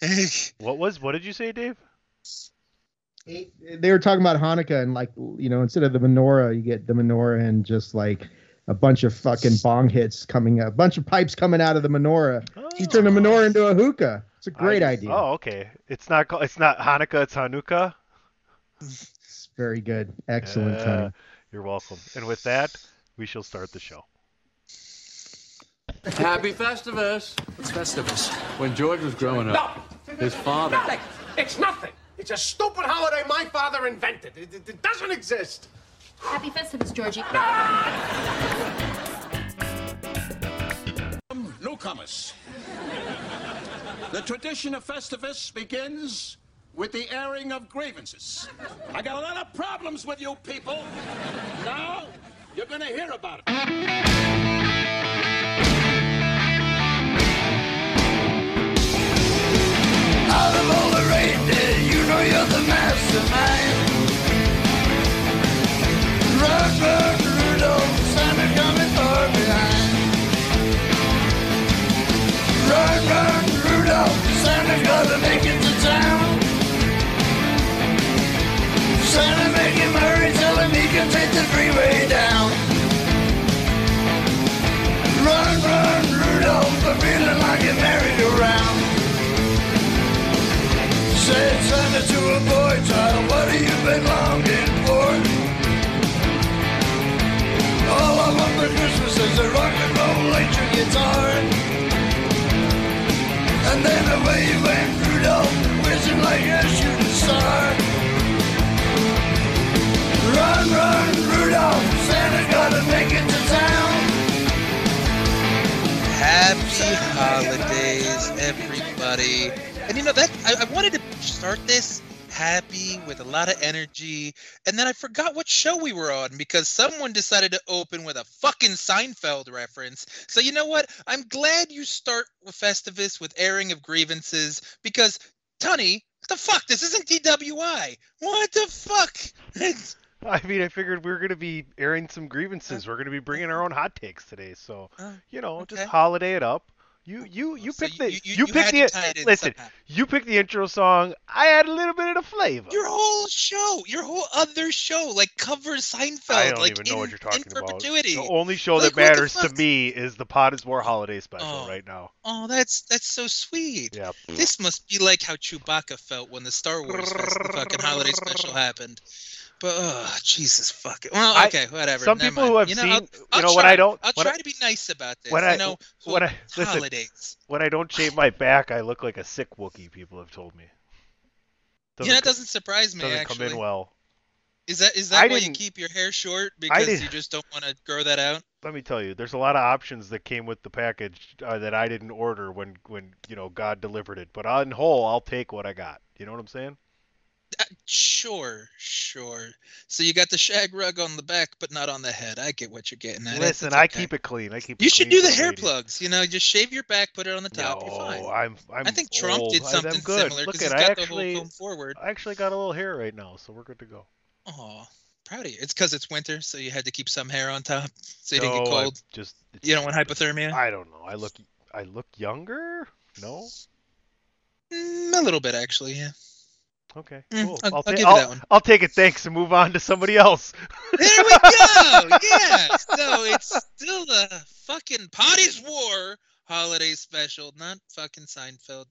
Hey, What was? What did you say, Dave? They were talking about Hanukkah and like you know instead of the menorah, you get the menorah and just like a bunch of fucking bong hits coming a bunch of pipes coming out of the menorah. You turn the menorah into a hookah. It's a great I- idea. Oh, okay. It's not. called- It's not Hanukkah. It's Hanukkah. It's very good. Excellent. Uh, you're welcome. And with that, we shall start the show. Happy Festivus. What's Festivus? When George was growing up, his father. Nothing. It's nothing. It's a stupid holiday my father invented. It, it- it doesn't exist. Happy Festivus, Georgie. Newcomers. The tradition of Festivus begins with the airing of grievances. I got a lot of problems with you people. Now, you're gonna hear about it. Out of all the reindeer, you know you're the mastermind. Run, run, Rudolph, Santa coming far behind. Run, run, Rudolph, Santa's gotta make it to town. Santa make him hurry, tell him he can take the freeway down. Run, run, Rudolph, I'm feeling like a merry-go-round. Said Santa to a boy child, what have you been longing for? All I want for Christmas is a rock and roll electric guitar. And then away went Rudolph, whizzing like a shooting star. Run, run, Rudolph, Santa's gotta make it to town. happy holidays, everybody. And you know that I, I wanted to start this happy with a lot of energy, and then I forgot what show we were on because someone decided to open with a fucking Seinfeld reference. So you know what? I'm glad you start with Festivus with airing of grievances because Tony, the fuck? This isn't DWI. What the fuck? It's- I mean, I figured we were going to be airing some grievances. We're going to be bringing our own hot takes today. So, Uh, you know, just holiday it up. You you you So picked the you- you, you picked the to tie it in listen. somehow. You picked the intro song. I had a little bit of the flavor. Your whole show, your whole other show, like covers Seinfeld. I don't like even know in, what you're talking about. The only show Like, that matters to me is the Pot is War holiday special Oh. right now. Oh, that's that's so sweet. Yep. This must be like how Chewbacca felt when the Star Wars fest- the fucking holiday special happened. But oh, Jesus fuck it. Well, okay, whatever. some people mind. who have you know, seen- I'll, you I'll know, when try, I don't- I'll try I- to be nice about this. when I- you know, when I- listen, holidays. When I don't shave my back, I look like a sick Wookie. People have told me. yeah, that doesn't surprise me. doesn't actually, come in well. is that is I that why you keep your hair short because you just don't want to grow that out? Let me tell you, there's a lot of options that came with the package uh, that I didn't order when when you know God delivered it. But on whole, I'll take what I got. You know what I'm saying? Uh, sure, sure. So you got the shag rug on the back, but not on the head. I get what you're getting at. Listen, it's I keep it clean. I keep. You should do the hair ladies. plugs. You know, just shave your back, put it on the top. No, you're fine. I'm. I'm I think Trump old. did I'm something good. similar because he's got actually, the whole comb forward. I actually got a little hair right now, so we're good to go. Oh, proud of you. It's because it's winter, so you had to keep some hair on top, so you didn't No, get I cold. Just it's- You don't want hypothermia? I don't know. I look. I look younger. No. Mm, a little bit, actually. Yeah. Okay. Mm, Cool. I'll- I'll ta- give you I'll, that one. I'll take it. Thanks, and move on to somebody else. There we go. yeah. So it's still the fucking Potty's War holiday special, not fucking Seinfeld.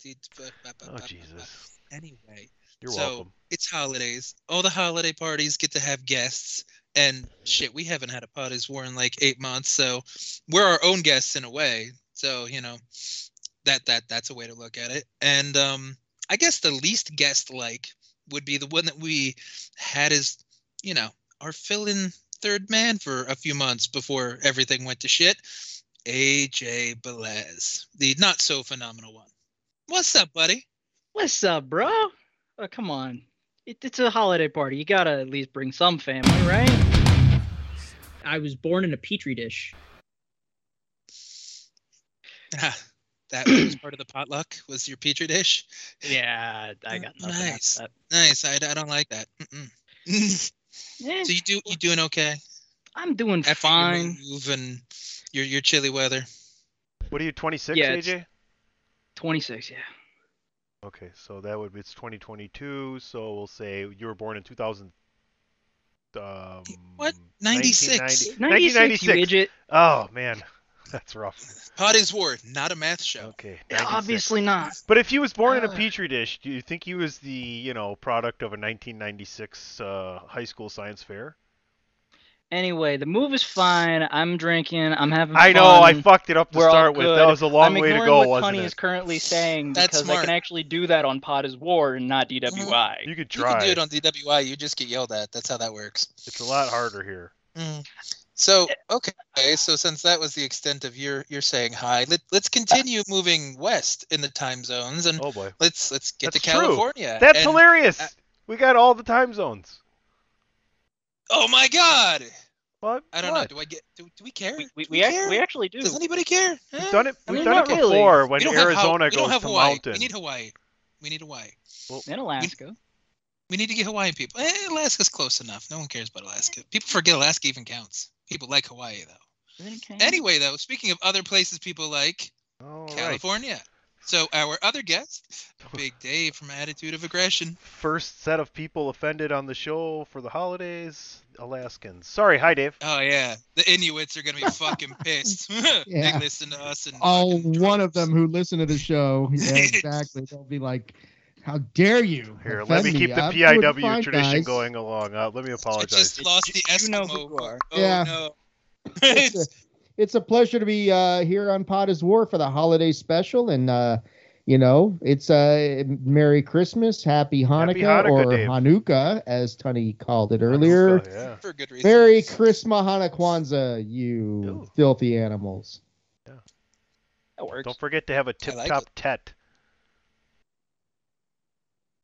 Oh Jesus. Anyway. You're so welcome. it's holidays. All the holiday parties get to have guests. And shit, we haven't had a Potty's War in like eight months, so we're our own guests in a way. So, you know, that that that's a way to look at it. And um I guess the least guest like would be the one that we had as, you know, our fill-in third man for a few months before everything went to shit. AJ Belez, the not so phenomenal one. What's up, buddy? What's up, bro? Oh, come on. It, it's a holiday party. You gotta at least bring some family, right? I was born in a petri dish. That was part of the potluck. Was your petri dish? Yeah, I got nothing. Nice, that. nice. I, I don't like that. Eh, so you do you doing okay? I'm doing After fine. your move and your your chilly weather. What are you, 26, Yeah, AJ? 26, yeah. Okay, so that would be it's 2022. So we'll say you were born in 2000. Um, What? 96. 1990 96, you idiot. Oh man, that's rough. Pot is war, not a math show. Okay. Yeah, 96. obviously not. But if he was born in a petri dish, do you think he was the you know product of a 1996 uh, high school science fair? Anyway, the move is fine. I'm drinking. I'm having I fun. know I fucked it up to We're start with. That was a long I'm way to ignoring go, what wasn't Tunney it? is currently saying That's because I can actually do that on Pot is War and not DWI. You could You try. can do it on DWI. You just get yelled at. That's how that works. It's a lot harder here. Mm. So okay, so since that was the extent of your your saying hi, let let's continue moving west in the time zones and Oh boy, let's let's get That's to true. California. that's And- hilarious. uh, we got all the time zones. Oh my god! What? I don't know. Do I get? Do, do we care? We, we, Do we, act- care? we actually do. Does anybody care? We've Eh? done it. We've mean, done not it really. before when We don't have Hau- Arizona we don't goes have to Hawaii. mountain. We need Hawaii. We need Hawaii. In Alaska. We need to get Hawaiian people. Eh, Alaska's close enough. No one cares about Alaska. People forget Alaska even counts. People like Hawaii though. Then it can- Anyway, though, speaking of other places people like, All right. California. So our other guest, Big Dave from Attitude of Aggression. First set of people offended on the show for the holidays, Alaskans. Sorry, hi Dave. Oh yeah, the Inuits are gonna be fucking pissed. Yeah. They listen to us and all fucking one of them who listen to the show. Yeah, exactly. They'll be like, "How dare you?" Here, let me offend keep the PIW tradition guys." going along. Uh, let me apologize. I just lost the You know Eskimo. who you are. Oh Yeah. no. It's a, it's a pleasure to be uh, here on Pot is War for the holiday special, and uh, you know, it's uh, Merry Christmas, Happy Hanukkah, Hanukkah, or Dave. Hanukkah, as Tunny called it earlier. Hanukkah, yeah. For good reason. Merry Christmas, Hanukwanzaa, you Ooh. filthy animals. That works. Don't forget to have a tip top it. tet.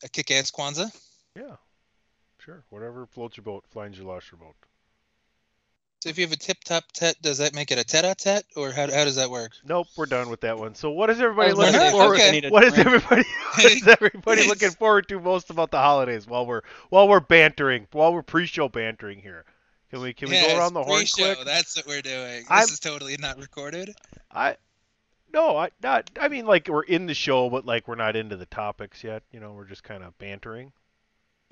A kick-ass Kwanzaa. Yeah. Sure. Whatever floats your boat, finds your lost your boat. So if you have a tip-top tet, does that make it a tete-a-tete, or how, how does that work? Nope, we're done with that one. So what is everybody looking wondering, forward okay. I need a What is everybody what is everybody looking forward to most about the holidays while we're while we're bantering, while we're pre-show bantering here? Can we can we go around the horn pre-show, quick? That's what we're doing. This I'm- is totally not recorded. I no, I not. I mean, like we're in the show, but like we're not into the topics yet. You know, we're just kind of bantering.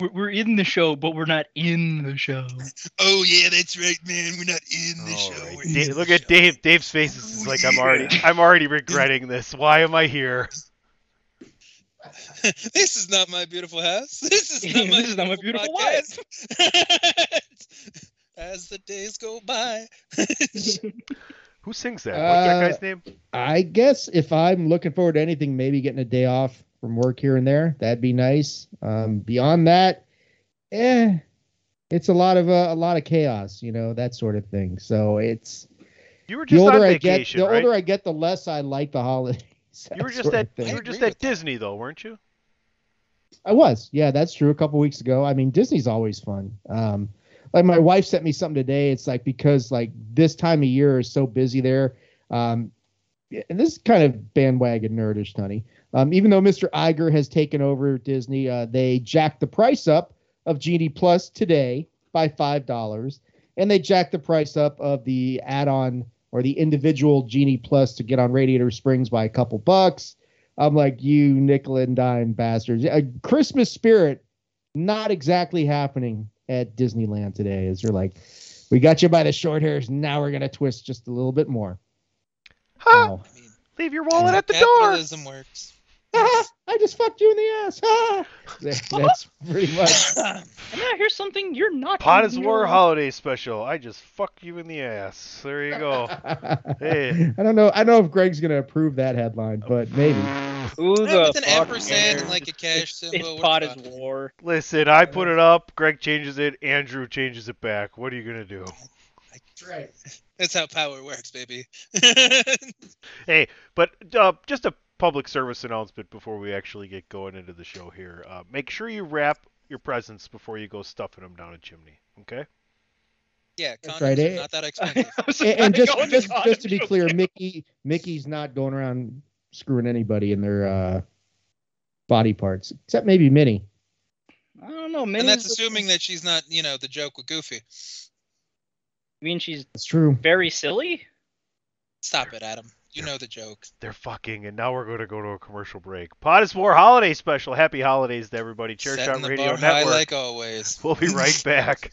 We're, we're in the show, but we're not in the show. Oh yeah, that's right, man. We're not in the All show. right. We're in Da- the look at show. Dave. Dave's face is oh, like I'm already. I'm already regretting this. Why am I here? this is not my beautiful house. This is not my, This is not my beautiful podcast. As the days go by. Who sings that? What's that Uh, guy's name? I guess if I'm looking forward to anything, maybe getting a day off from work here and there, that'd be nice. Um, beyond that, eh, it's a lot of uh, a lot of chaos, you know, that sort of thing. So it's You were the just on older I get, vacation, the right? older I get, the less I like the holidays. You were just at you were just at. Disney though, weren't you? I was, yeah, that's true. A couple weeks ago. I mean, Disney's always fun. Um, like my wife sent me something today. It's like because like this time of year is so busy there. Um, and this is kind of bandwagon nerdish, honey. Um, even though Mr. Iger has taken over Disney, uh, they jacked the price up of Genie Plus today by five dollars, and they jacked the price up of the add-on or the individual Genie Plus to get on Radiator Springs by a couple bucks. I'm like, you nickel and dime bastards. A Christmas spirit not exactly happening at Disneyland today. Is they're like, we got you by the short hairs. Now we're gonna twist just a little bit more. Ha! Wow. I mean, Leave your wallet at the door. capitalism works. I just fucked you in the ass. Ah! That- That's pretty much. And now here's something you're not. Pot doing is in War your- holiday special. I just fuck you in the ass. There you go. Hey. I don't know. I don't know if Greg's gonna approve that headline, but maybe. Who Yeah, the with an fuck ampersand and like a cash It's, symbol. it's we're pot is war. Listen, I put it up. Greg changes it. Andrew changes it back. What are you gonna do? That's right. That's how power works, baby. Hey, but uh, just a public service announcement before we actually get going into the show here. Uh, make sure you wrap your presents before you go stuffing them down a chimney. Okay. Yeah, That's condoms right, are eh? not that expensive. and, and just just, just to be clear, Mickey Mickey's not going around screwing anybody in their uh, body parts, except maybe Minnie. I don't know. Minnie. And that's assuming that she's not, you know, the joke with Goofy. I mean, she's It's true. very silly. Stop it, Adam. You know the joke. They're fucking, and now we're going to go to a commercial break. Pot is War Holiday Special. Happy holidays to everybody. Chair Setting Shot Radio bar high Network. like always. We'll be right back.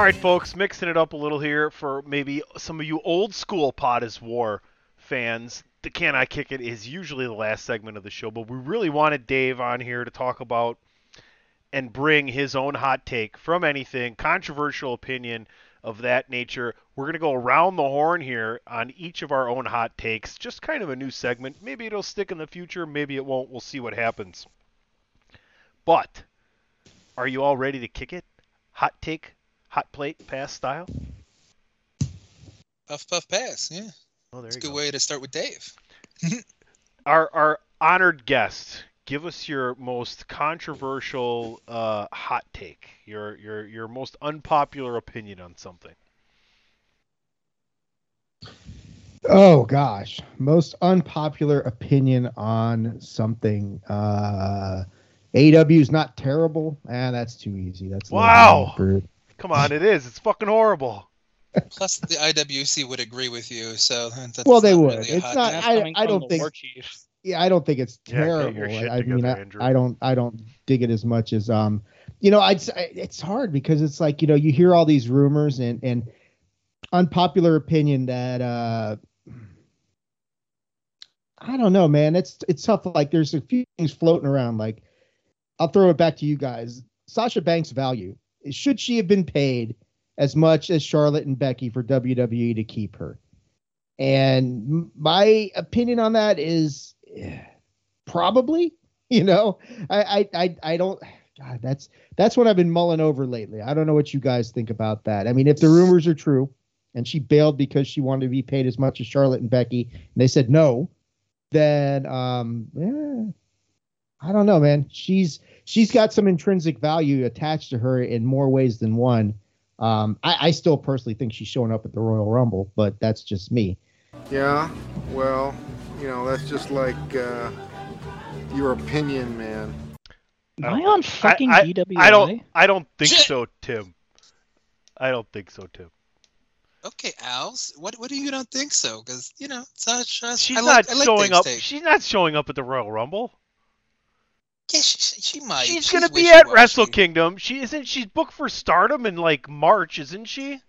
All right, folks, mixing it up a little here for maybe some of you old school Pot is War fans. The Can I Kick It is usually the last segment of the show, but we really wanted Dave on here to talk about and bring his own hot take from anything, controversial opinion of that nature. We're going to go around the horn here on each of our own hot takes, just kind of a new segment. Maybe it'll stick in the future, maybe it won't. We'll see what happens. But are you all ready to kick it? Hot take, hot plate, pass style? Puff, puff, pass. Yeah. Oh, there It's a good go. way to start with Dave. Our our honored guest, give us your most controversial uh, hot take, your your your most unpopular opinion on something. Oh gosh, most unpopular opinion on something. Uh, AW is not terrible. Ah, that's too easy. That's a little Wow. bit- Come on, it is. It's fucking horrible. Plus, the IWC would agree with you, so that's Well, they not would. really It's not. I, I don't think. Yeah, I don't think it's Yeah, terrible. your shit I, I mean, I, Andrew. I don't. I don't dig it as much as um. You know, I'd say it's hard because it's like you know you hear all these rumors and and unpopular opinion that uh. I don't know, man. It's it's tough. Like there's a few things floating around. Like I'll throw it back to you guys. Sasha Banks' value should she have been paid as much as Charlotte and Becky for WWE to keep her? And my opinion on that is eh, probably. You know, I I I, I don't. God, that's that's what I've been mulling over lately. I don't know what you guys think about that. I mean, if the rumors are true, and she bailed because she wanted to be paid as much as Charlotte and Becky, and they said no, then um, yeah, I don't know, man. She's she's got some intrinsic value attached to her in more ways than one. Um, I, I still personally think she's showing up at the Royal Rumble, but that's just me. Yeah, well, you know, that's just like uh, your opinion, man. Am I on fucking I, DWI? I don't. I don't think so, Tim. I don't think so, Tim. Okay, Al's. What what do you don't think so? Because you know, Sasha. She's I not like, I like showing up. take. She's not showing up at the Royal Rumble. Yeah, she, she, might. She's gonna be at. Wrestle Kingdom. She isn't. She's booked for Stardom in like March, isn't she?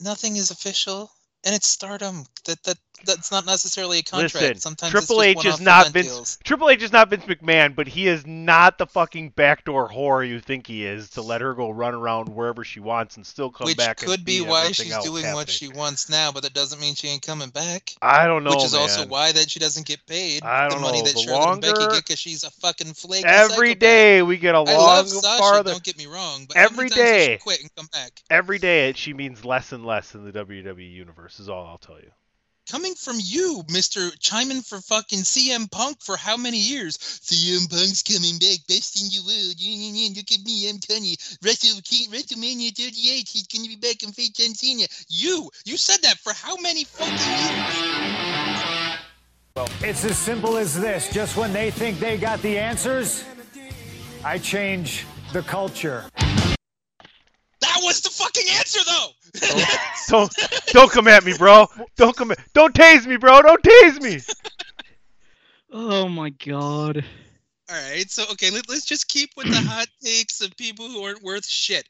Nothing is official, and it's Stardom. That that that's not necessarily a contract. Listen, Sometimes Triple it's H is not Vince. deals. Triple H is not Vince McMahon, but he is not the fucking backdoor whore you think he is to let her go run around wherever she wants and still come Which back. and could be why she's doing what she wants now, but that doesn't mean she ain't coming back. I don't know, Which is also why that she doesn't get paid I the don't money know. that The Charlotte and Becky get because she's a fucking flake. Every day we get a long I love Sasha, farther. don't get me wrong, but every many times does she quit and come back? every day she means less and less in the WWE universe. Is all I'll tell you. Coming from you, Mister chiming for fucking CM Punk for how many years? CM Punk's coming back, best in the world. Look at me, I'm Tony. Wrestle WrestleMania 38, he's gonna be back and face John Cena. You, you said that for how many fucking years? Well, it's as simple as this. Just when they think they got the answers, I change the culture. That was the fucking answer, though. Don't don't come at me, bro. Don't come. At, don't tase me, bro. Don't tase me. Oh my god. All right, so okay, let, us just keep with the hot takes of people who aren't worth shit.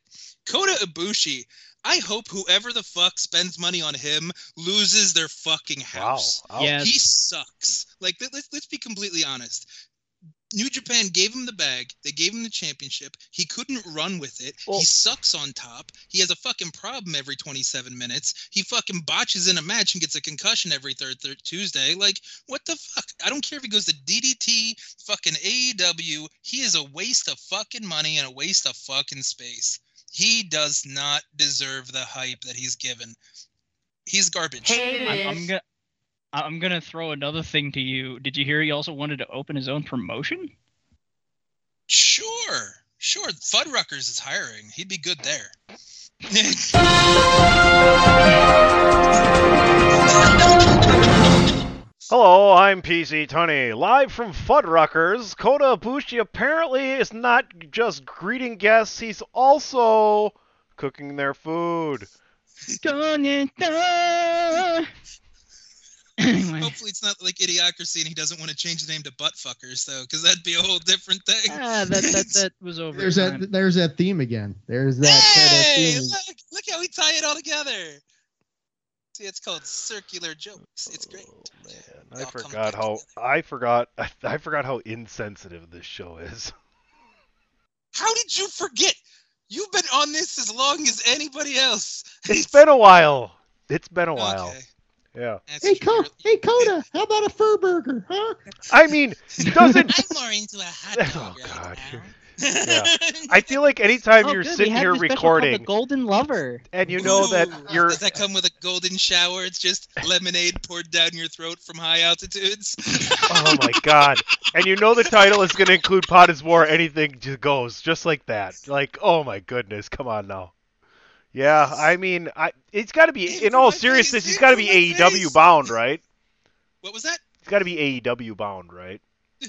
Kota Ibushi. I hope whoever the fuck spends money on him loses their fucking house. Wow. Yes. He sucks. Like let- let's let's be completely honest. New Japan gave him the bag. They gave him the championship. He couldn't run with it. Well- he sucks on top. He has a fucking problem every 27 minutes. He fucking botches in a match and gets a concussion every third, third Tuesday. Like, what the fuck? I don't care if he goes to DDT, fucking AEW. He is a waste of fucking money and a waste of fucking space. He does not deserve the hype that he's given. He's garbage. I'm, I'm gonna I'm gonna throw another thing to you. Did you hear he also wanted to open his own promotion? Sure, sure. Fuddruckers is hiring. He'd be good there. Hello, I'm PC Tony, live from Fuddruckers. Kota Ibushi apparently is not just greeting guests; he's also cooking their food. Anyway, Hopefully, it's not like Idiocracy and he doesn't want to change the name to Buttfuckers, though, because that'd be a whole different thing. ah, that that that was over. There's time. that. There's that theme again. There's that. Hey, that theme. look, look how we tie it all together. See, it's called circular jokes. It's great. I Y'all come forgot back how I forgot I, I forgot how insensitive this show is. How did you forget? You've been on this as long as anybody else. It's been a while. It's been a while. Okay. Yeah. That's Hey, true. Co- hey, Kota, how about a fur burger, huh? I mean, doesn't I'm more into a hot Oh dog right god. now. Yeah. I feel like anytime Oh, you're good, we sitting had here the special called recording the Golden Lover. and you know that you're Does that come with a golden shower? It's just lemonade poured down your throat from high altitudes. Oh my god. And you know the title is going to include Pot is War, anything just goes, just like that. Like, oh my goodness, come on now. Yeah, I mean, I it's got to be, Aim in all my face, seriousness, he's aim got to be AEW face. bound, right? What was that? He's got to be AEW bound, right?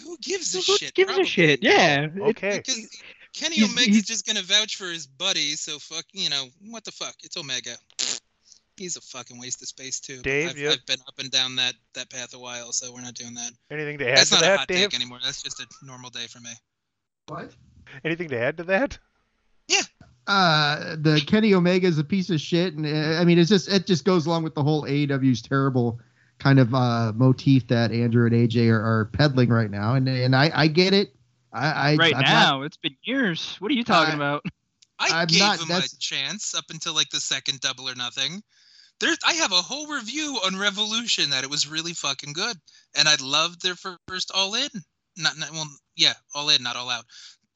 Who gives a Who shit? gives Probably. a shit? Yeah. Okay. Because Kenny He's- Omega's he's- just gonna vouch for his buddy, so fuck, you know, what the fuck? It's Omega. He's a fucking waste of space too. Dave, I've, you- I've been up and down that that path a while, so we're not doing that. Anything to add That's to not a that, hot Dave? take anymore. That's just a normal day for me. What? Anything to add to that? Uh, the Kenny Omega is a piece of shit, and uh, I mean, it's just it just goes along with the whole AEW's terrible kind of uh motif that Andrew and AJ are, are peddling right now, and and I I get it. I, I right I'm not- now, it's been years. What are you talking Uh, about? I I'm gave not- him that's- a chance up until like the second double or nothing. There, I have a whole review on Revolution that it was really fucking good, and I loved their first All In. Not, not well, yeah, All In, not All Out.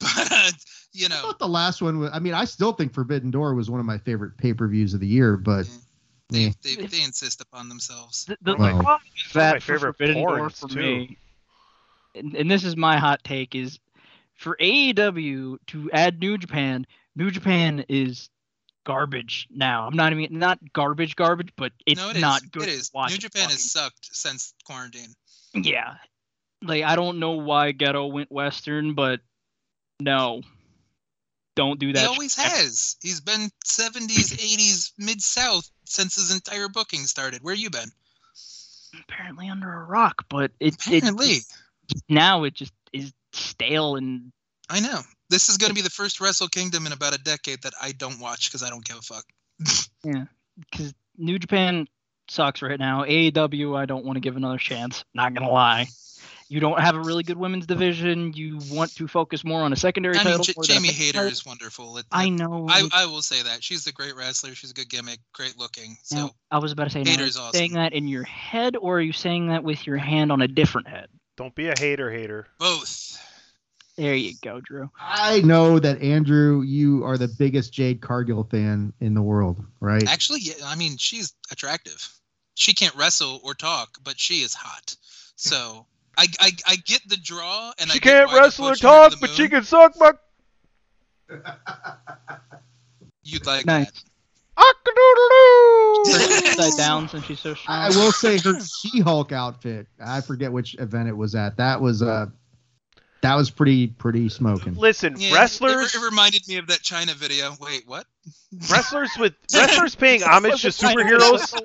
But you I know, thought the last one was. I mean, I still think Forbidden Door was one of my favorite pay per views of the year, but they, eh. they, they insist upon themselves. The, the, Well- the problem with Some my for favorite Forbidden Door for too. me, and, and this is my hot take, is for AEW to add New Japan. New Japan is garbage now. I'm not even not garbage, garbage, but it's no, it is. not good. It is. to New Japan fucking- has sucked since quarantine. Yeah, like I don't know why Gedo went Western, but no, don't do that. He always has. He's been 70s, 80s, mid South since his entire booking started. Where you been? Apparently under a rock, but it, it Apparently. now it just is stale and I know. This is going to be the first Wrestle Kingdom in about a decade that I don't watch because I don't give a fuck. Yeah, because New Japan sucks right now. AEW, I don't want to give another chance. Not gonna lie. You don't have a really good women's division. You want to focus more on a secondary I mean, title. J- more Jamie main Hayter title. is wonderful. It- I know. I, I will say that she's a great wrestler. She's a good gimmick, great looking. So Now, I was about to say, now, are you awesome. saying that in your head, or are you saying that with your hand on a different head? Don't be a hater hater. both. There you go, Drew. I know that Andrew, you are the biggest Jade Cargill fan in the world, right? Actually, yeah, I mean, she's attractive. She can't wrestle or talk, but she is hot. So I I, I get the draw, and She get can't why wrestle or pushing her to talk, but she can suck my. You'd like Nice. that. upside down since she's so strong. I will say her She-Hulk outfit. I forget which event it was at. That was uh that was pretty pretty smoking. Listen, Yeah, wrestlers It, it reminded me of that Chyna video. Wait, what? wrestlers with wrestlers paying homage to superheroes?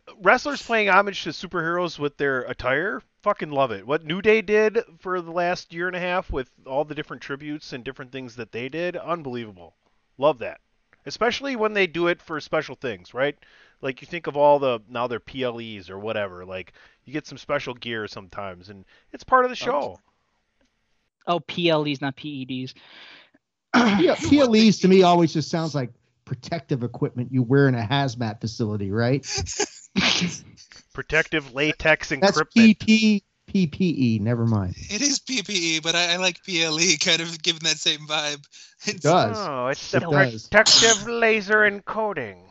wrestlers paying homage to superheroes with their attire? Fucking love it. What new day did for the last year and a half with all the different tributes and different things that they did? Unbelievable. Love that. Especially when they do it for special things right? Like you think of all the now they're PLEs or whatever. Like you get some special gear sometimes and it's part of the oh, show Oh, PLEs, not PEDs. P- PLEs to me always just sounds like protective equipment you wear in a hazmat facility, right? protective latex encryption. That's encryptment PP PPE. Never mind. It is PPE, but I, I like PLE, kind of giving that same vibe. It's, does. oh it's It the does. protective laser encoding Yeah, I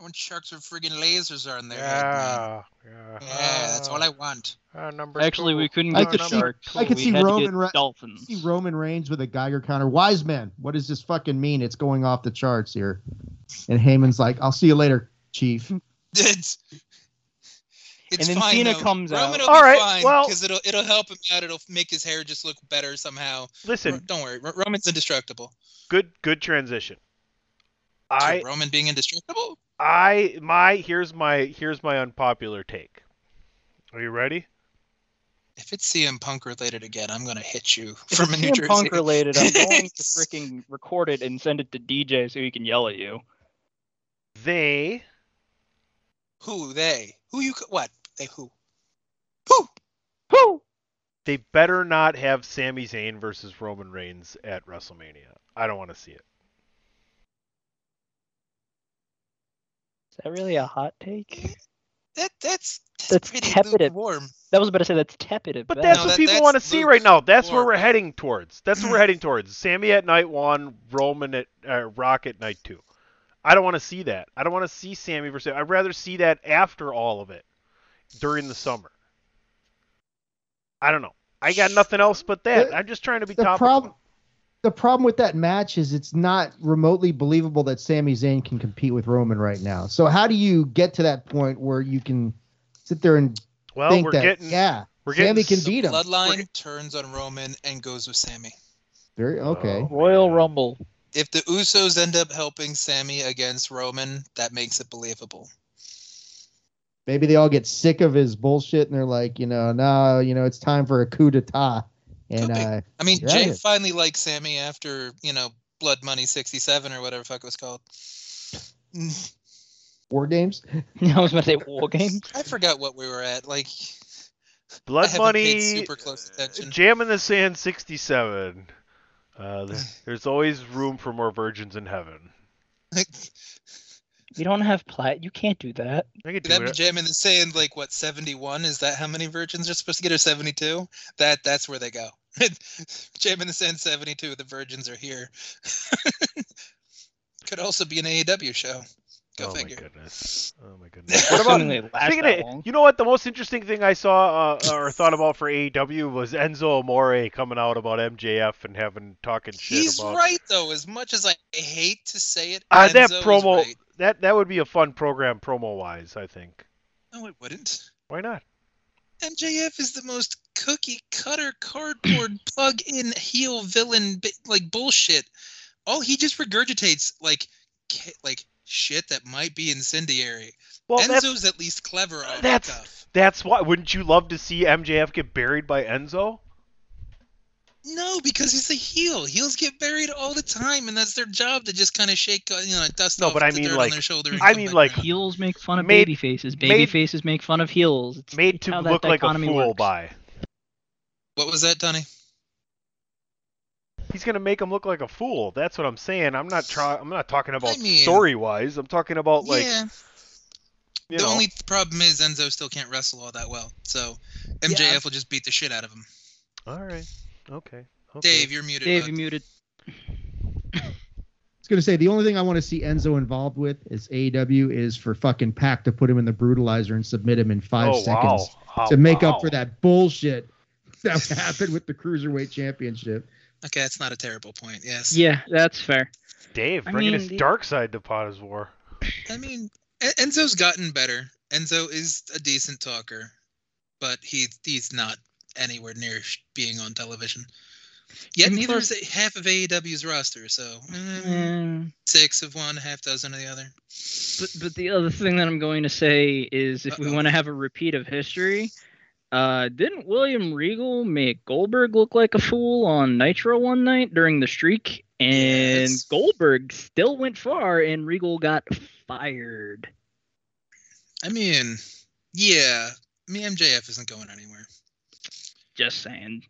want sharks with friggin' lasers on their head, man. yeah yeah Yeah, that's all I want. Uh, number Actually, two. we couldn't I get could the see, sharks. I could we see had to get Roman Re- dolphins. see Roman Reigns with a Geiger counter. Wise man, what does this fucking mean? It's going off the charts here. And Heyman's like, "I'll see you later, Chief." It's, it's And then fine, Cena though. comes out. Roman will All be right, fine well- because it'll it'll help him out. It'll make his hair just look better somehow. listen Ro- Don't worry, Ro- Roman's indestructible. good good transition i Roman being indestructible? I my here's my here's my unpopular take are you ready If it's CM Punk related again, I'm gonna hit you If from it's New CM Jersey. Punk related, I'm going to freaking record it and send it to DJ so he can yell at you. they Who they? Who you? What? They Who? who? Who? they better not have Sami Zayn versus Roman Reigns at WrestleMania. I don't want to see it. Is that really a hot take? That that's that's, That's pretty tepid at- lukewarm. That was about to say that's tepid But that's No, what that- people want to see right now. That's where we're heading towards. That's what we're heading towards. Sami at night one, Roman at uh, Rock at night two. I don't want to see that. I don't want to see Sami versus. I'd rather see that after all of it, during the summer. I don't know. I got nothing else but that. The- I'm just trying to be the topical. problem the problem with that match is it's not remotely believable that Sami Zayn can compete with Roman right now. So how do you get to that point where you can sit there and well, think we're that getting. yeah, we're Sami getting can beat him? Bloodline turns on Roman and goes with Sami. Very okay. Oh, Royal. Oh, Rumble. If the Usos end up helping Sami against Roman, that makes it believable. Maybe they all get sick of his bullshit and they're like, you know, no, you know, it's time for a coup d'état. And uh, I mean, you're Jay finally liked Sami after you know Blood Money '67 or whatever the fuck it was called. War Games. I was about to say War Games. I forgot what we were at. Like, Blood haven't Money. super close attention. Jam in the Sand 67. Uh, there- there's always room for more virgins in heaven. You don't have plat. You can't do that. I could do That'd be it. jamming the saying like what 71 is that how many virgins are supposed to get or 72 that that's where they go jamming the sand 72 the virgins are here could also be an AEW show go oh figure my goodness. Oh my goodness. What about they last speaking of, you know what? The most interesting thing I saw uh, or thought about for AEW was Enzo Amore coming out about MJF and having talking shit he's about right though as much as I hate to say it Uh, that Enzo is promo right. That that would be a fun program promo wise. I think. no it wouldn't Why not? MJF is the most cookie cutter cardboard plug in heel villain like bullshit. All he just regurgitates like like shit that might be incendiary. Well, Enzo's at least clever the that's that's why. Wouldn't you love to see MJF get buried by Enzo? No, because he's a heel. Heels get buried all the time, and that's their job to just kind of shake, uh, you know, dust No, off but I the mean, dirt like- on their shoulder. and I mean, like, around. Heels make fun of Made- baby faces. Baby made- faces make fun of heels. It's Made to look like a dichotomy fool works. by. what was that, Donnie? He's gonna make him look like a fool. That's what I'm saying. I'm not trying. I'm not talking about mean- story wise. I'm talking about like yeah. you the know. only problem is Enzo still can't wrestle all that well, so MJF will just beat the shit out of him. All right. Okay. okay. Dave, you're muted. Dave, bud. you muted. I was gonna say the only thing I want to see Enzo involved with is AEW is for fucking Pac to put him in the brutalizer and submit him in five Oh, seconds wow. Oh, to make wow. up for that bullshit that happened with the cruiserweight championship. Okay, that's not a terrible point. Yes. Yeah, that's fair. Dave I bringing mean, his the- dark side to Pot is War. I mean, Enzo's gotten better. Enzo is a decent talker, but he he's not anywhere near being on television. Yet And neither plus- is half of AEW's roster. So mm, Mm, six of one, half dozen of the other. but but the other thing that I'm going to say is if we want to have a repeat of history, uh, didn't William Regal make Goldberg look like a fool on Nitro one night during the streak? And Goldberg still went far, and Regal got fired. I mean, yeah. I mean, MJF isn't going anywhere. Just saying.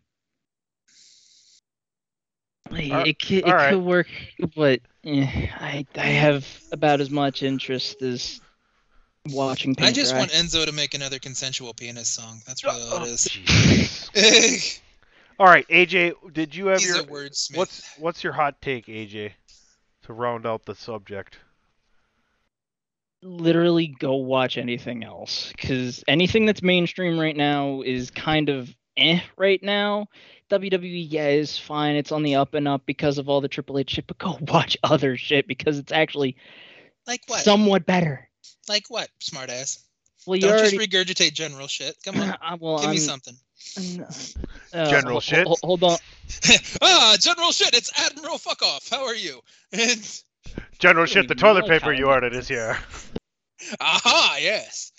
Like, Al- it could, it alright. could work, but eh, I I have about as much interest as watching. I just dry. want Enzo to make another consensual penis song. That's really all it is. All right, AJ, did you have He's your a wordsmith. what's what's your hot take, AJ, to round out the subject? literally go watch anything else because anything that's mainstream right now is kind of eh right now. WWE, yeah, is fine. It's on the up and up because of all the Triple H shit, but go watch other shit because it's actually like what? somewhat better. Like what? Smartass. Well, you Don't already just regurgitate general shit. Come on. Uh, well, Give me I'm- something. uh, General hol- shit? hol- hold on. ah, general shit. It's Admiral Fuck Off. How are you? And General shit, the toilet like paper you ordered is here. aha, yes.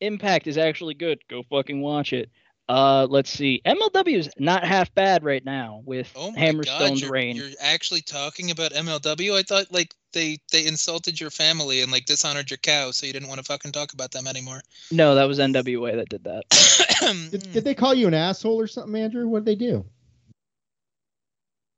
Impact is actually good. Go fucking watch it. Uh, let's see. MLW is not half bad right now with Oh my Hammerstone's God, you're, reign. you're actually talking about MLW. I thought like they they insulted your family and like dishonored your cow, so you didn't want to fucking talk about them anymore. No, that was NWA that did that. Did, did they call you an asshole or something, Andrew? What did they do?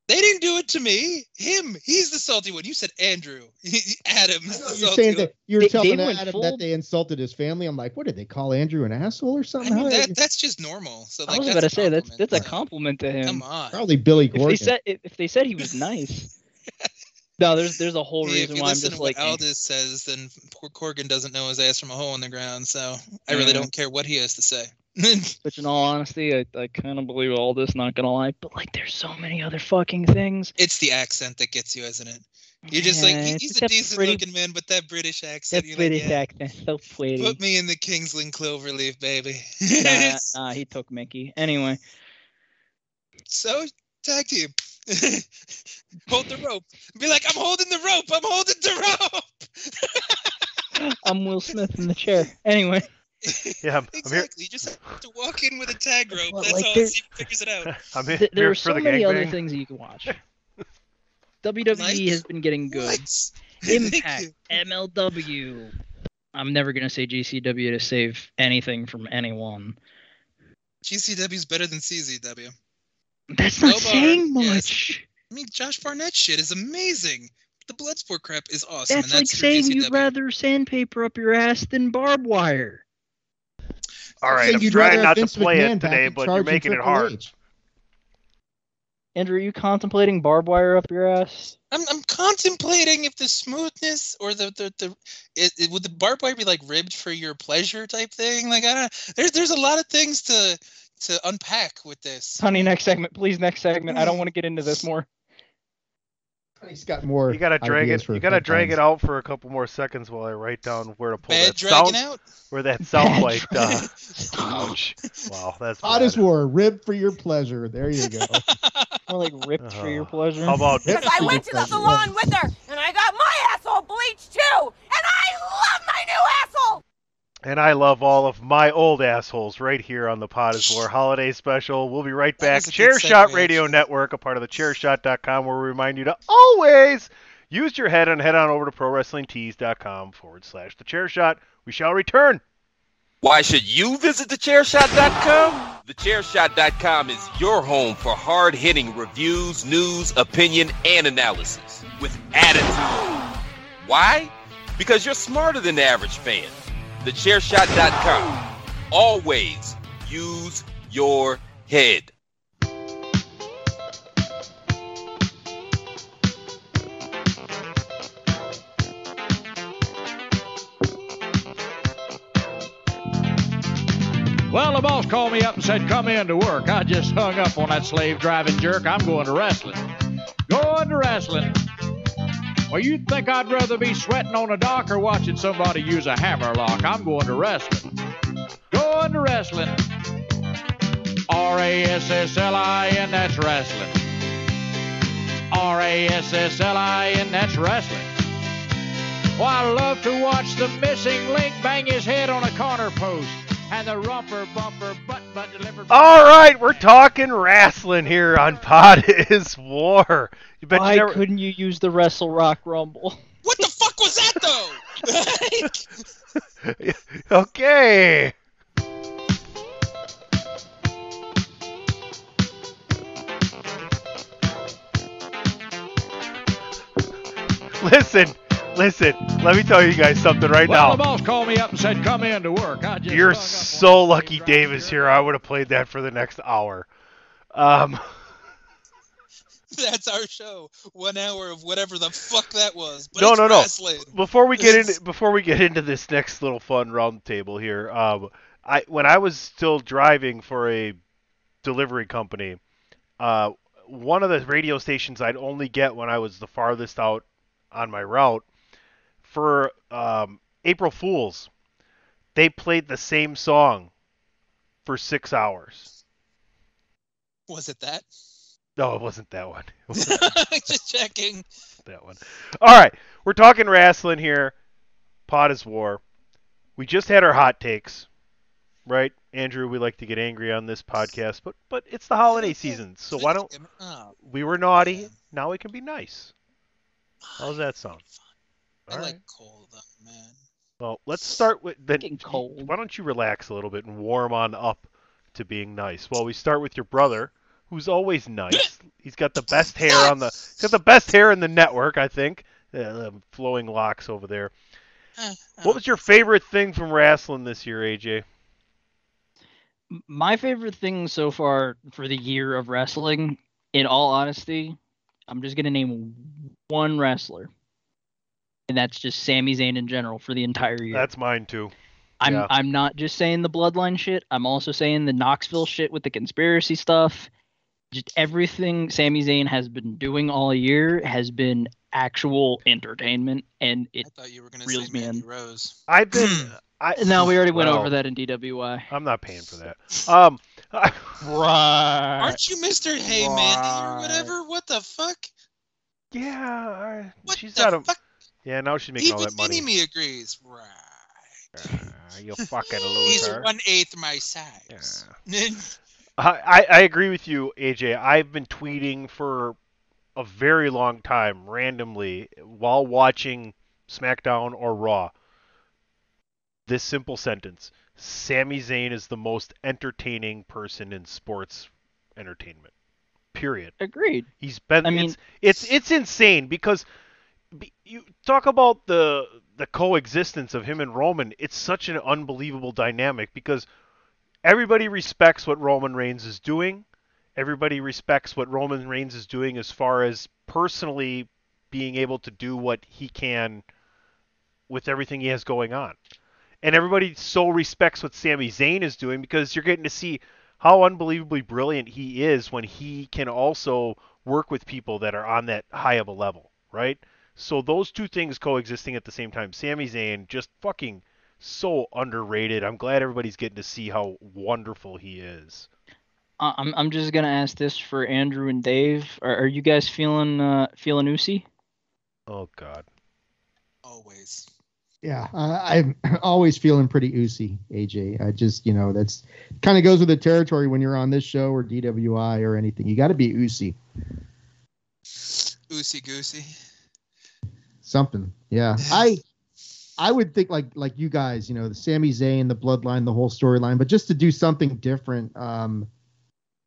They didn't do it to me. Him. He's the salty one. You said Andrew. Adam's You're saying that you were They- telling they Adam full- that they insulted his family. I'm like, what did they call Andrew an asshole or something? I something? mean that that's just normal. So like I was that's about to say that's that's a compliment to him. Come on. Probably Billy If Gordon. they said if, if they said he was nice. no, there's there's a whole reason you why I'm just to like. Aldous says, then poor Corgan doesn't know his ass from a hole in the ground. So I really don't care what he has to say. which in all honesty, I, I kind of believe all this, not gonna lie. But like there's so many other fucking things. It's the accent that gets you, isn't it? You're just like Yeah, it's he's a decent pretty- looking man, but that British accent. That British like, yeah, accent, so pretty. Put me in the Kingsland Cloverleaf, baby. nah, nah, he took Mickey. Anyway, so tag team. Hold the rope. Be like, I'm holding the rope. I'm holding the rope. I'm Will Smith in the chair. Anyway, Yeah, I'm, I'm here. Exactly. You just have to walk in with a tag rope. Well, That's like, all. there- See if he figures it out. I'm here, th- there here are for so the many other gangbang. things you can watch. WWE Like has been getting good. What? Impact. MLW. I'm never gonna say GCW to save anything from anyone. GCW's better than CZW. That's not Low bar, saying yes. much. I mean, Josh Barnett shit is amazing. The Bloodsport crap is awesome. That's and like that's for saying you'd rather sandpaper up your ass than barbed wire. All right, I'm you'd trying not have to play McMahon it today, but you're making it hard. H. Andrew, are you contemplating barbed wire up your ass? I'm, I'm contemplating if the smoothness or the the, the it, it, would the barbed wire be like ribbed for your pleasure type thing. Like I don't, there's there's a lot of things to to unpack with this. Honey, next segment, please. Next segment. I don't want to get into this more. He's got more. You gotta drag ideas it. You gotta drag headlines. it out for a couple more seconds while I write down where to pull Bad that sound. out. Where that sound Bad like. Uh, ouch! Wow, that's Hot bad. as war, rib for your pleasure. There you go. More like ripped for your Uh, pleasure. How about Rib Because I went to the salon with her, and I got my asshole bleached too, and I love my new asshole. And I love all of my old assholes right here on the Pot is War Holiday Special. We'll be right back. was a good Chairshot Radio. Network, a part of the Chairshot.com, where we remind you to always use your head and head on over to ProWrestlingTees.com forward slash the Chairshot. We shall return. Why should you visit thechairshot.com? Thechairshot.com is your home for hard hitting reviews, news, opinion, and analysis with attitude. Why? Because you're smarter than the average fan. Thechairshot.com. Always use your head. Well, the boss called me up and said, come in to work. I just hung up on that slave driving jerk. I'm going to wrestling. Going to wrestling. Well, you'd think I'd rather be sweating on a dock or watching somebody use a hammerlock. I'm going to wrestling. Going to wrestling. R A S S L I N, that's wrestling. R A S S L I N, that's wrestling. Well, I love to watch the missing link bang his head on a corner post and the rumper bumper butt butt delivered. All right, we're talking wrestling here on Pod is War. You bet Why you never. couldn't you use the Wrestle Rock Rumble? What the fuck was that though? okay. Listen, listen. Let me tell you guys something right well, now. the boss called me up and said, "Come in to work." I just You're hung up so lucky Davis here. I would have played that for the next hour. Um, That's our show. One hour of whatever the fuck that was. But no, no, no. wrestling. Before we get into before we get into this next little fun round table here, um, I when I was still driving for a delivery company, uh, one of the radio stations I'd only get when I was the farthest out on my route for um, April Fools, they played the same song for six hours. Was it that? No, it wasn't that one. Wasn't Just checking. that one. All right, we're talking wrestling here. Pot is war. We just had our hot takes, right, Andrew? We like to get angry on this podcast, but but it's the holiday season, so why don't we were naughty? Now we can be nice. How's that sound? I All like right. cold though, man. Well, let's start with then. Getting cold. Why don't you relax a little bit and warm on up to being nice? Well, we start with your brother, who's always nice. He's got the best hair on the. He's got the best hair in the network, I think. Uh, the flowing locks over there. Uh, What was your favorite thing from wrestling this year, AJ? My favorite thing so far for the year of wrestling, in all honesty, I'm just gonna name one wrestler, and that's just Sami Zayn in general for the entire year. That's mine too. I'm yeah. I'm not just saying the bloodline shit. I'm also saying the Knoxville shit with the conspiracy stuff. Just everything Sami Zayn has been doing all year has been actual entertainment, and it I thought you were gonna reels say me Mandy in. Rose. I've been. I, No, we already went well, over that in DWI. I'm not paying for that. Um, I, Right. Aren't you Mr. Hey Mandy or whatever? What the fuck? yeah, I- What she's the got a. fuck? Yeah, now she's making all Even that money. Mini Me agrees. Right. Ah, you fucking loser. He's loser. one eighth my size. I, I I agree with you, AJ. I've been tweeting for a very long time randomly while watching SmackDown or Raw. This simple sentence: Sami Zayn is the most entertaining person in sports entertainment. Period. Agreed. He's been. I mean- it's, it's it's insane because you talk about the the coexistence of him and Roman. It's such an unbelievable dynamic because everybody respects what Roman Reigns is doing. Everybody respects what Roman Reigns is doing as far as personally being able to do what he can with everything he has going on. And everybody so respects what Sami Zayn is doing because you're getting to see how unbelievably brilliant he is when he can also work with people that are on that high of a level, right? So those two things coexisting at the same time. Sami Zayn just fucking so underrated. I'm glad everybody's getting to see how wonderful he is. Uh, I'm I'm just gonna ask this for Andrew and Dave. Are, are you guys feeling uh feeling Usi? Oh God. Always. Yeah, I, I'm always feeling pretty oozy, AJ. I just, you know, that's kind of goes with the territory when you're on this show or DWI or anything. You got to be oozy. Oosey goosey. Something. Yeah. I I would think like like you guys, you know, the Sami Zayn, the bloodline, the whole storyline, but just to do something different. Um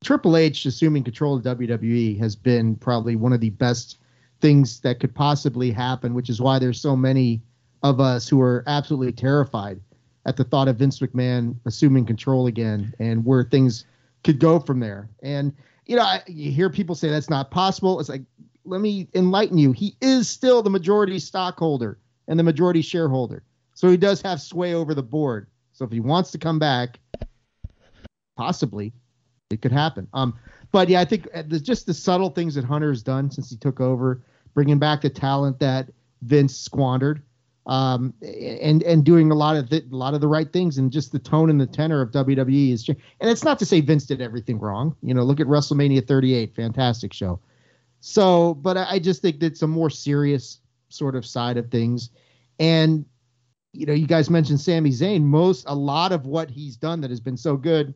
Triple H assuming control of WWE has been probably one of the best things that could possibly happen, which is why there's so many of us who are absolutely terrified at the thought of Vince McMahon assuming control again and where things could go from there. And you know, I, you hear people say that's not possible. It's like, let me enlighten you. He is still the majority stockholder and the majority shareholder, so he does have sway over the board. So if he wants to come back, possibly, it could happen. Um, but yeah, I think uh, just the subtle things that Hunter's done since he took over bringing back the talent that Vince squandered, um, and and doing a lot of the, a lot of the right things, and just the tone and the tenor of WWE is. cha- And it's not to say Vince did everything wrong. You know, look at WrestleMania 38, fantastic show. So, but I I just think that's a more serious sort of side of things, and you know, you guys mentioned Sami Zayn. Most, a lot of what he's done that has been so good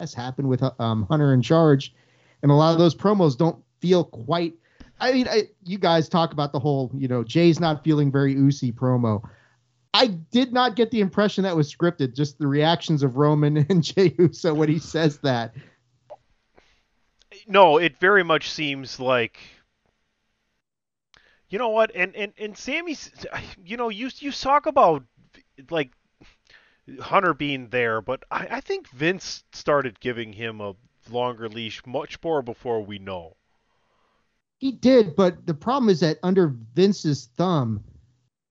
has happened with um, Hunter in charge, and a lot of those promos don't feel quite. I mean, I, you guys talk about the whole, you know, Jey's not feeling very oozy promo. I did not get the impression that was scripted. Just the reactions of Roman and Jey Uso when he says that. no, it very much seems like you know what, and and and Sami's, you know, you you talk about like Hunter being there, but I, I think Vince started giving him a longer leash much more before we know. He did, but the problem is that under Vince's thumb,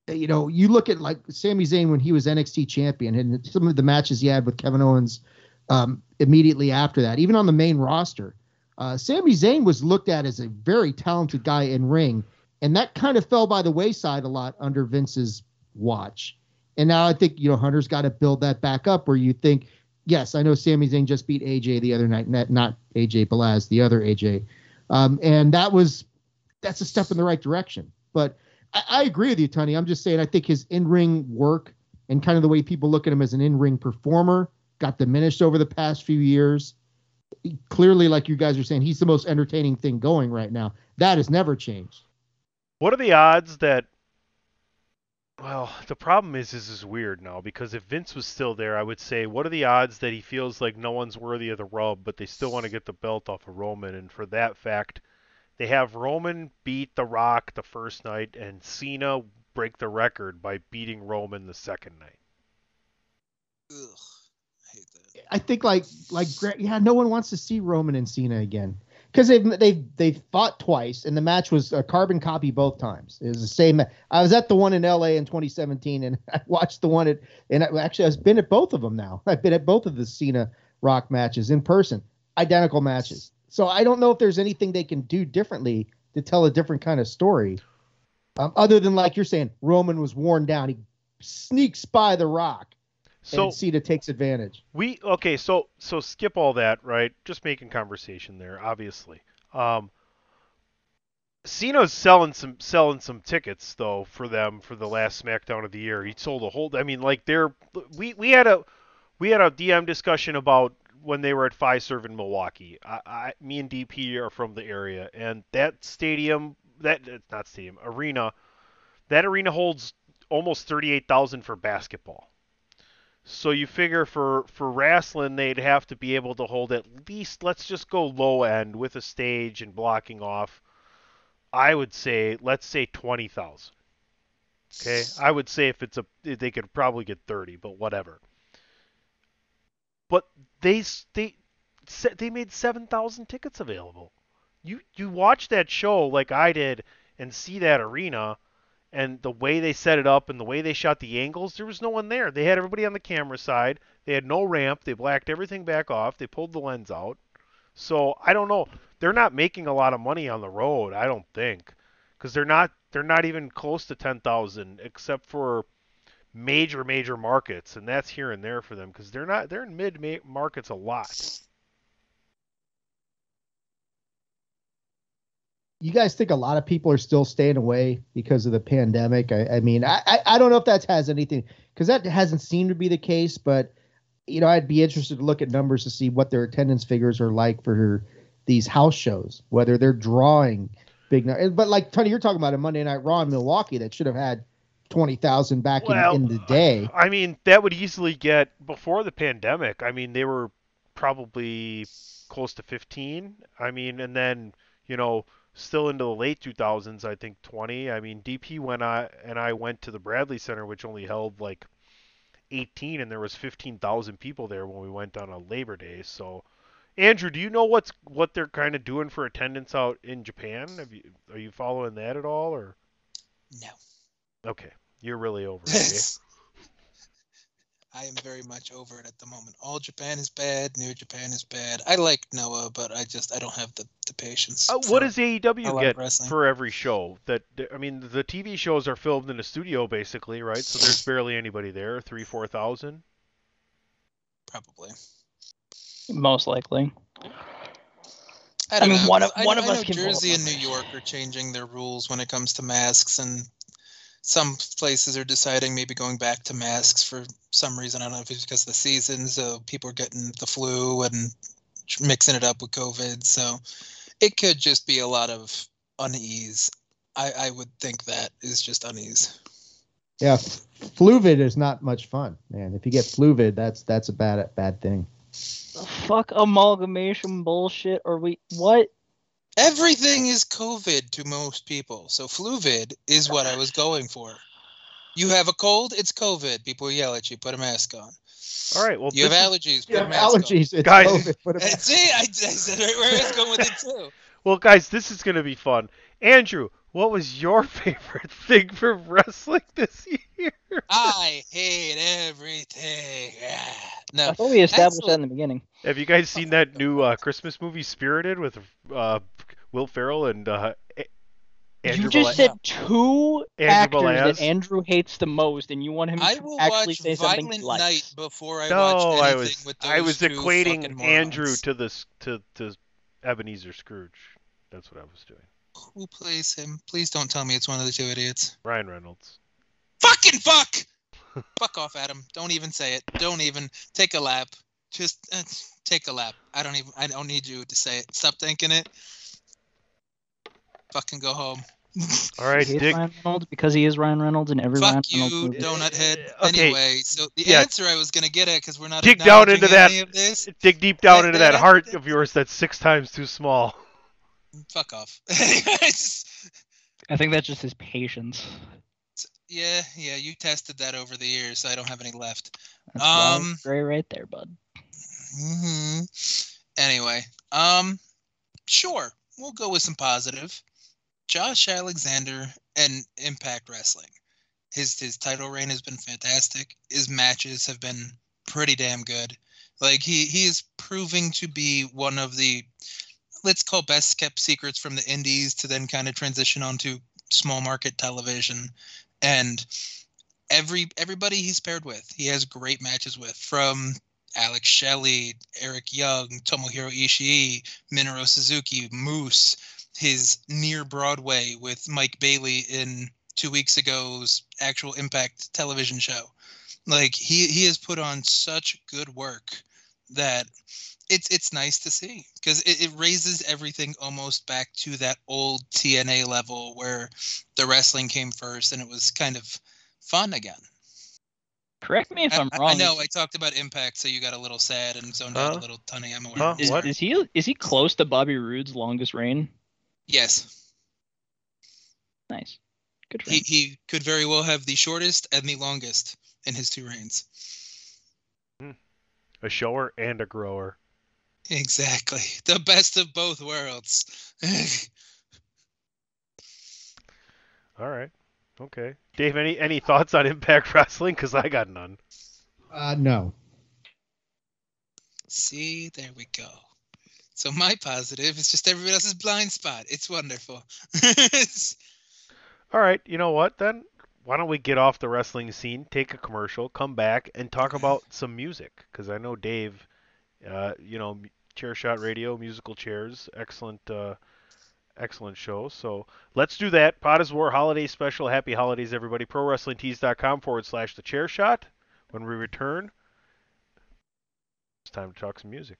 you know, you look at like Sami Zayn when he was NXT champion and some of the matches he had with Kevin Owens um, immediately after that, even on the main roster, uh, Sami Zayn was looked at as a very talented guy in ring, and that kind of fell by the wayside a lot under Vince's watch. And now I think you know Hunter's got to build that back up where you think, yes, I know Sami Zayn just beat AJ the other night, not, not AJ Balaz, the other AJ, um, and that was that's a step in the right direction. But I, I agree with you, Tony. I'm just saying I think his in ring work and kind of the way people look at him as an in ring performer got diminished over the past few years. Clearly, like you guys are saying, he's the most entertaining thing going right now. That has never changed. What are the odds that? Well, the problem is, is is weird now because if Vince was still there, I would say, what are the odds that he feels like no one's worthy of the rub, but they still want to get the belt off of Roman, and for that fact, they have Roman beat The Rock the first night, and Cena break the record by beating Roman the second night. Ugh, I hate that. I think like like Gra- yeah, no one wants to see Roman and Cena again because they've they've they've fought twice and the match was a carbon copy both times. It was the same. I was at the one in L.A. in 2017 and I watched the one at and I, actually I've been at both of them now. I've been at both of the Cena Rock matches in person, identical matches. So I don't know if there's anything they can do differently to tell a different kind of story, um, other than like you're saying, Roman was worn down. He sneaks by the Rock, So- and Cena takes advantage. We okay, so so skip all that, right? Just making conversation there, obviously. Um, Cena's selling some selling some tickets though for them for the last SmackDown of the year. He sold a whole. I mean, like they're we we had a we had a DM discussion about when they were at Fiserv in Milwaukee. I, I me and DP are from the area, and that stadium that not stadium arena that arena holds almost thirty eight thousand for basketball. So you figure for for wrestling they'd have to be able to hold at least let's just go low end with a stage and blocking off. I would say let's say twenty thousand. Okay, I would say if it's a they could probably get thirty, but whatever. But they they they made seven thousand tickets available. You you watch that show like I did and see that arena and the way they set it up and the way they shot the angles, there was no one there. They had everybody on the camera side. They had no ramp. They blacked everything back off. They pulled the lens out. So I don't know. They're not making a lot of money on the road. I don't think, because they're not. They're not even close to ten thousand, except for major major markets, and that's here and there for them because they're not. They're in mid markets a lot. You guys think a lot of people are still staying away because of the pandemic? I, I mean, I, I, I don't know if that has anything because that hasn't seemed to be the case, but you know, I'd be interested to look at numbers to see what their attendance figures are like for these house shows, whether they're drawing big numbers. But like Tony, you're talking about a Monday Night Raw in Milwaukee that should have had twenty thousand back Well, in, in the day. I mean, that would easily get before the pandemic. I mean, they were probably close to 15. I mean, and then you know, still into the late 2000s, I think 20. I mean, DP went I and I went to the Bradley Center, which only held like 18, and there was 15,000 people there when we went on a Labor Day. So, Andrew, do you know what's what they're kind of doing for attendance out in Japan? Have you are you following that at all, or No. okay, you're really over it. Eh? I am very much over it at the moment. All Japan is bad. New Japan is bad. I like Noah, but I just I don't have the, the patience. Uh, for what does AEW a lot of get wrestling. for every show? That I mean, the TV shows are filmed in a studio basically, right? So there's barely anybody there. Three, four thousand. Probably. Most likely. I, don't mean, know, one of I one know- of I us know can pull up Jersey and New. York are changing their rules when it comes to masks, and some places are deciding maybe going back to masks for some reason. I don't know if it's because of the season, so people are getting the flu and mixing it up with COVID. So it could just be a lot of unease. I, I would think that is just unease. Yeah, fluvid is not much fun, man. If you get fluvid, that's that's a bad bad thing. The Fuck amalgamation bullshit. Or we what? Everything is COVID to most people. So fluvid is what I was going for. You have a cold, it's COVID. People yell at you, put a mask on. All right. Well, You have allergies, put You a have mask on. allergies, it's Guys- COVID. Put a Uh, See, I, I said right where I was going with it too. Well, guys, this is going to be fun. Andrew, what was your favorite thing for wrestling this year? I hate everything. No, I thought we established actually- that in the beginning. Have you guys seen that new uh, Christmas movie, Spirited, with uh, Will Ferrell and uh, Andrew you just Bala- said two Andrew actors Balaz? that Andrew hates the most, and you want him I to will actually watch say something Violent he likes. Night before I no, watch anything I was with those I was two equating Andrew to this to to Ebenezer Scrooge. That's what I was doing. Who plays him? Please don't tell me it's one of the two idiots. Ryan Reynolds. Fucking fuck! fuck off, Adam. Don't even say it. Don't even take a lap. Just uh, take a lap. I don't even. I don't need you to say it. Stop thinking it. Fucking go home. All right, He hates Dick. Ryan Reynolds because he is Ryan Reynolds in every Ryan Fuck Reynolds you, movie. donut head. Okay. Anyway, so the Yeah. answer I was gonna get at because we're not Dig down into acknowledging that. of this. Dig deep down into that- that heart of yours that's six times too small. Fuck off. I think that's just his patience. yeah, yeah. You tested that over the years, so I don't have any left. That's Um. Gray right there, bud. hmm Anyway, um, sure, we'll go with some positive. Josh Alexander and Impact Wrestling. His his title reign has been fantastic. His matches have been pretty damn good. Like he he is proving to be one of the let's call best kept secrets from the indies to then kind of transition onto small market television and every everybody he's paired with he has great matches with from Alex Shelley, Eric Young, Tomohiro Ishii, Minoru Suzuki, Moose, his near Broadway with Mike Bailey in two weeks ago's actual Impact television show. Like he he has put on such good work that it's it's nice to see because it, it raises everything almost back to that old TNA level where the wrestling came first and it was kind of fun again. Correct me if I, I'm I- wrong. I know I talked about Impact, so you got a little sad and zoned out a little, Tunny. I'm aware. Huh? Is, What? is he is he close to Bobby Roode's longest reign? Yes, Nice. Good he he could very well have the shortest and the longest in his two reigns. A shower and a grower. Exactly, the best of both worlds. All right. Okay. Dave, any any thoughts on Impact Wrestling? Because I got none. Uh, no. See, there we go. So my positive is just everybody else's blind spot. It's wonderful. All right. You know what then? Why don't we get off the wrestling scene, take a commercial, come back, and talk about some music? Because I know Dave, uh, you know, Chair Shot Radio, musical chairs, excellent, uh, excellent show. So let's do that. Pot is War Holiday Special. Happy holidays, everybody. ProWrestlingTees.com forward slash the Chair Shot. When we return, it's time to talk some music.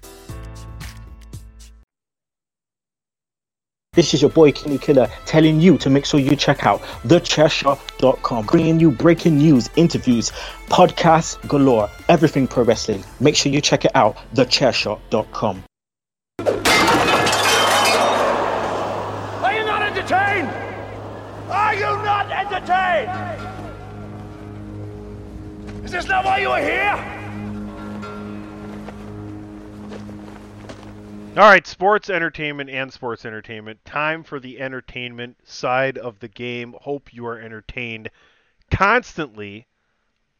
This is your boy Kenny Killer telling you to make sure you check out thechairshot.com, bringing you breaking news, interviews, podcasts galore, everything pro wrestling. Make sure you check it out, thechairshot.com. Are you not entertained? Are you not entertained? Is this not why you are here? All right, sports entertainment and sports entertainment. Time for the entertainment side of the game. Hope you are entertained constantly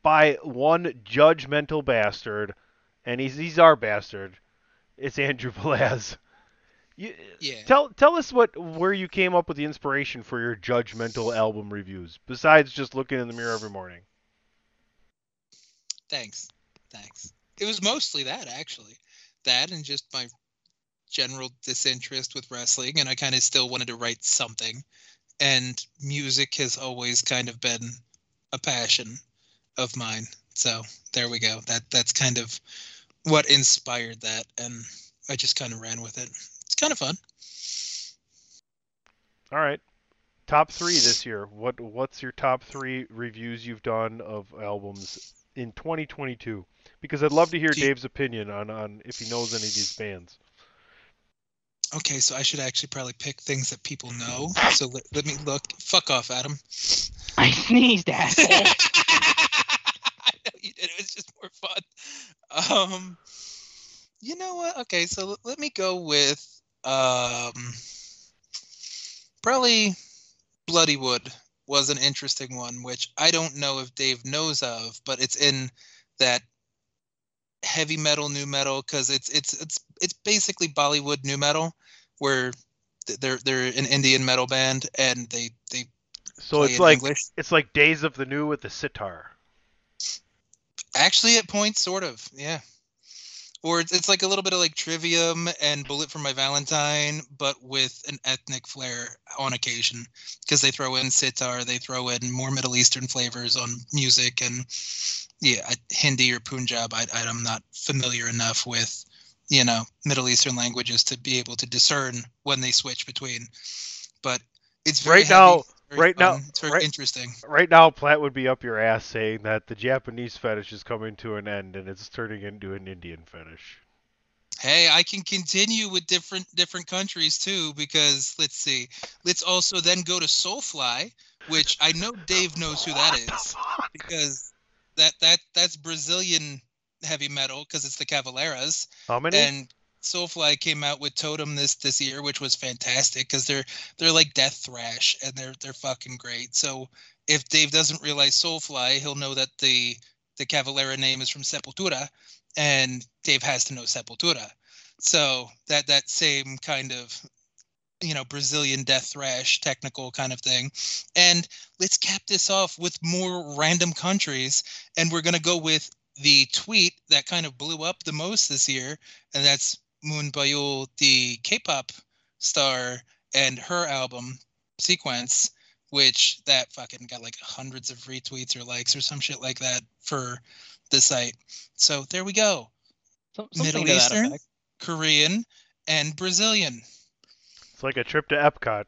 by one judgmental bastard, and he's he's our bastard. It's Andrew Balaz. You, Yeah. Tell tell us what where you came up with the inspiration for your judgmental album reviews, besides just looking in the mirror every morning. Thanks. Thanks. It was mostly that actually. That and just my general disinterest with wrestling and I kind of still wanted to write something. And music has always kind of been a passion of mine. So there we go. That that's kind of what inspired that and I just kind of ran with it. It's kind of fun. All right. Top three this year. What what's your top three reviews you've done of albums in 2022? Because I'd love to hear Dave's opinion on, on if he knows any of these bands. Okay, so I should actually probably pick things that people know. So let, let me look. Fuck off, Adam. I sneezed, asshole. I know you did. It was just more fun. Um, you know what? Okay, so let, let me go with um, probably Bloodywood was an interesting one, which I don't know if Dave knows of, but it's in that heavy metal, nu metal, because it's it's it's it's basically Bollywood nu metal, where they're they're an Indian metal band and they they So play it's in like English. it's like Days of the New with the sitar. Actually, at points, sort of, yeah. Or it's, it's like a little bit of like Trivium and Bullet for My Valentine, but with an ethnic flair on occasion, because they throw in sitar, they throw in more Middle Eastern flavors on music, and yeah, Hindi or Punjab. I, I, I'm not familiar enough with, you know, Middle Eastern languages to be able to discern when they switch between. But it's very Right now, very right now, it's very right- interesting. Right now, Platt would be up your ass saying that the Japanese fetish is coming to an end and it's turning into an Indian fetish. Hey, I can continue with different different countries too because let's see. Let's also then go to Soulfly, which I know Dave knows who that is because that that that's Brazilian heavy metal because it's the Cavaleras. How many? And Soulfly came out with Totem this this year, which was fantastic because they're they're like death thrash and they're they're fucking great. So if Dave doesn't realize Soulfly, he'll know that the the Cavalera name is from Sepultura, and Dave has to know Sepultura. So that that same kind of you know Brazilian death thrash technical kind of thing. And let's cap this off with more random countries, and we're gonna go with the tweet that kind of blew up the most this year, and that's Moonbyul, the K-pop star, and her album Sequence, which that fucking got like hundreds of retweets or likes or some shit like that for the site. So there we go. something Middle Eastern. Korean, and Brazilian. It's like a trip to Epcot.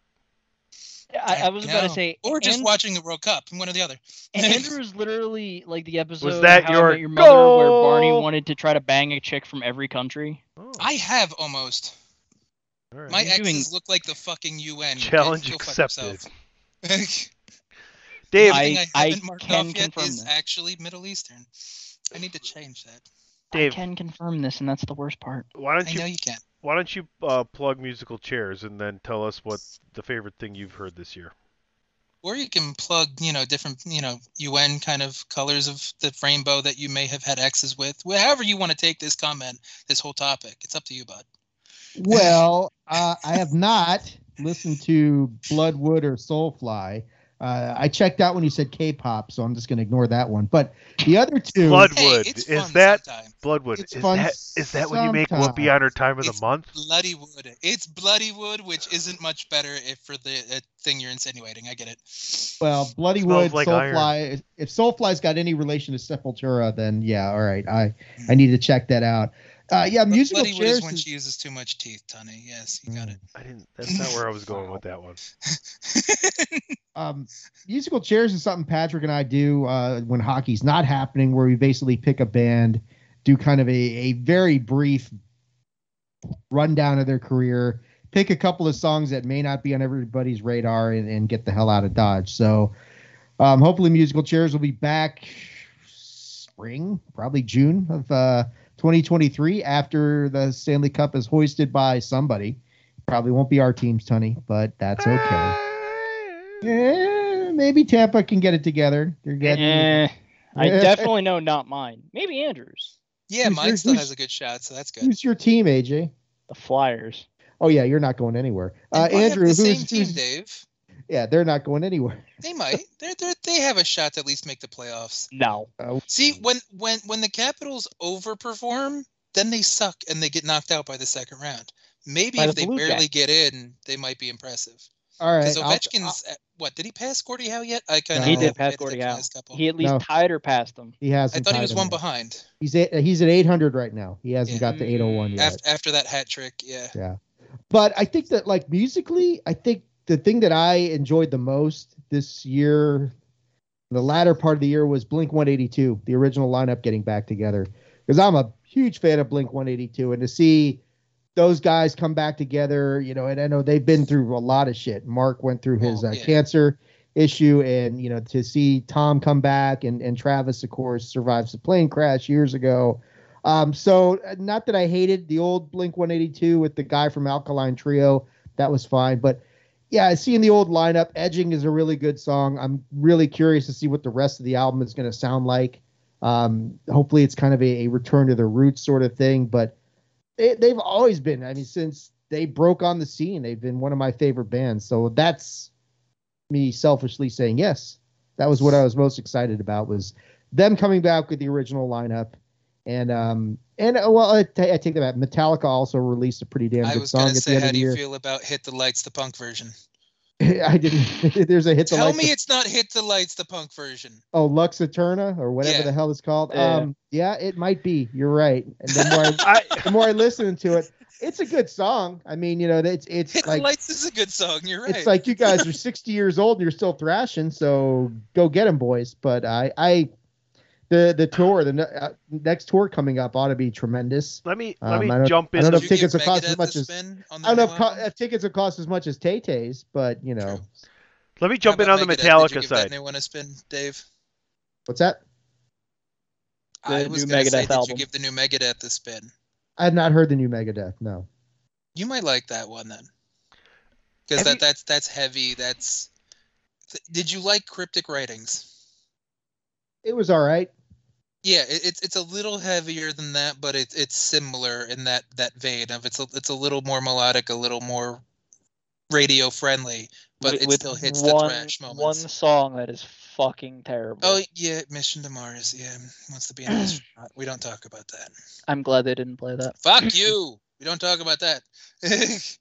I, I was about to say, or just and- watching the World Cup, one or the other. And Andrew is literally like the episode was that your your mother where Barney wanted to try to bang a chick from every country. I have almost. My You're exes doing- look like the fucking UN. Challenge Go fuck accepted. Dave, I- I, I haven't marked can off yet confirm is this. actually Middle Eastern. I need to change that. Dave, I can confirm this, and that's the worst part. why don't I you know you can. Why don't you uh, plug musical chairs and then tell us what the favorite thing you've heard this year? Or you can plug, you know, different, you know, UN kind of colors of the rainbow that you may have had X's with. However you want to take this comment, this whole topic, it's up to you, bud. Well, uh, I have not listened to Bloodwood or Soulfly. Uh, I checked out when you said K-pop, so I'm just going to ignore that one. But the other two, Bloodwood it's is fun that sometimes. Bloodwood? It's is fun that is that when you make Whoopi on her time of the month? Bloodywood. It's Bloodywood, which isn't much better if for the uh, thing you're insinuating. I get it. well, Bloody Smells Wood, like iron. Soulfly. If Soulfly's got any relation to Sepultura, then yeah, all right. I I need to check that out. Uh, yeah, But musical Bloody chairs. is when is- she uses too much teeth, Tony. Yes, you got it. I didn't. That's not where I was going with that one. um, musical chairs is something Patrick and I do uh, when hockey's not happening, where we basically pick a band, do kind of a, a very brief rundown of their career, pick a couple of songs that may not be on everybody's radar, and, and get the hell out of Dodge. So um, hopefully, musical chairs will be back spring, probably June of uh, 2023 after the Stanley Cup is hoisted by somebody. Probably won't be our teams, Tony, but that's okay. Yeah, maybe Tampa can get it together. They're getting. Eh, I definitely know not mine. Maybe Andrews. Yeah, Who's mine your- still has a good shot, so that's good. Who's your team, AJ? The Flyers. Oh yeah, you're not going anywhere. Uh, They have Andrew, the who's, same team, who's- Dave. Yeah, they're not going anywhere. They might. They're, they're, they have a shot to at least make the playoffs. No. Oh, See, when when when the Capitals overperform, then they suck and they get knocked out by the second round. Maybe By if the they Blue barely Jackets. get in, they might be impressive. all right. Because I'll- Ovechkin's at- what did he pass Gordie Howe yet? I kind of he did pass Gordie Howe. He at least No. tied or passed him. he has. I thought he was one behind. He's at, he's at 800 right now. He hasn't got to 801 mm. yet. After, after that hat trick, yeah. Yeah. But I think that like musically, I think the thing that I enjoyed the most this year, the latter part of the year was Blink 182, the original lineup getting back together. Because I'm a huge fan of Blink 182 and to see those guys come back together, you know, and I know they've been through a lot of shit. Mark went through his Oh, uh, cancer issue and you know to see Tom come back and and Travis of course survives the plane crash years ago. Um, so uh, not that I hated the old Blink 182 with the guy from Alkaline Trio, that was fine. But yeah, seeing the old lineup, Edging is a really good song. I'm really curious to see what the rest of the album is going to sound like. Um, hopefully, it's kind of a, a return to the roots sort of thing. But they, they've always been. I mean, since they broke on the scene, they've been one of my favorite bands. So that's me selfishly saying yes. That was what I was most excited about was them coming back with the original lineup. And um and uh, well, I, I take that back. Metallica also released a pretty damn good song. I was gonna say, how do you year. feel about "Hit the Lights" the punk version? I didn't. There's a hit the Lights. Tell lights me of- it's not "Hit the Lights" the punk version. oh Lux Eterna or whatever Yeah. the hell it's called. Yeah. Um, yeah, it might be. You're right. And the more I, the more I listen to it, it's a good song. I mean, you know, it's it's "Hit like the Lights" is a good song. You're right. it's like you guys are 60 years old and you're still thrashing, so go get them, boys. But I, I, the the tour, the ne- uh, next tour coming up ought to be tremendous. Let me Um, let me I don't- jump I in. don't know if tickets will cost as much as I don't know if, co- if tickets will cost as much as Tay Tay's, but you know, Let me jump in on the Megadeth, did you Metallica give side. new one a spin, Dave? what's that? I The was new gonna say, Megadeth did you give the new Megadeth a spin? I have not heard the new Megadeth. No. You might like that one then, because that you- that's that's heavy. That's. th- Did you like cryptic writings? It was all right. Yeah, it, it's it's a little heavier than that, but it's it's similar in that that vein of it's a, it's a little more melodic, a little more radio friendly, but with, it still hits one, the thrash moments. one song that is fucking terrible. Oh yeah, Mission to Mars. Yeah, wants to be an astronaut. We don't talk about that. I'm glad they didn't play that. Fuck you. We don't talk about that.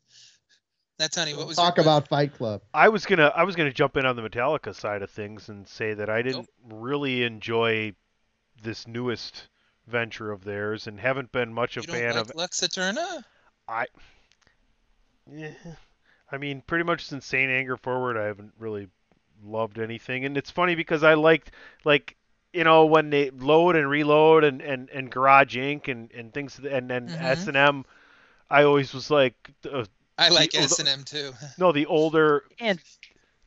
That's honey. What was your Talk question? about Fight Club. I was gonna I was gonna jump in on the Metallica side of things and say that I didn't really enjoy this newest venture of theirs and haven't been much a You don't fan like of Lux Eterna? I yeah, I mean pretty much since Saint Anger forward I haven't really loved anything and it's funny because I liked like you know when they load and reload and and, and Garage Inc and and things and then Mhm. S and M I always was like uh, I like the- S and M too. no the older and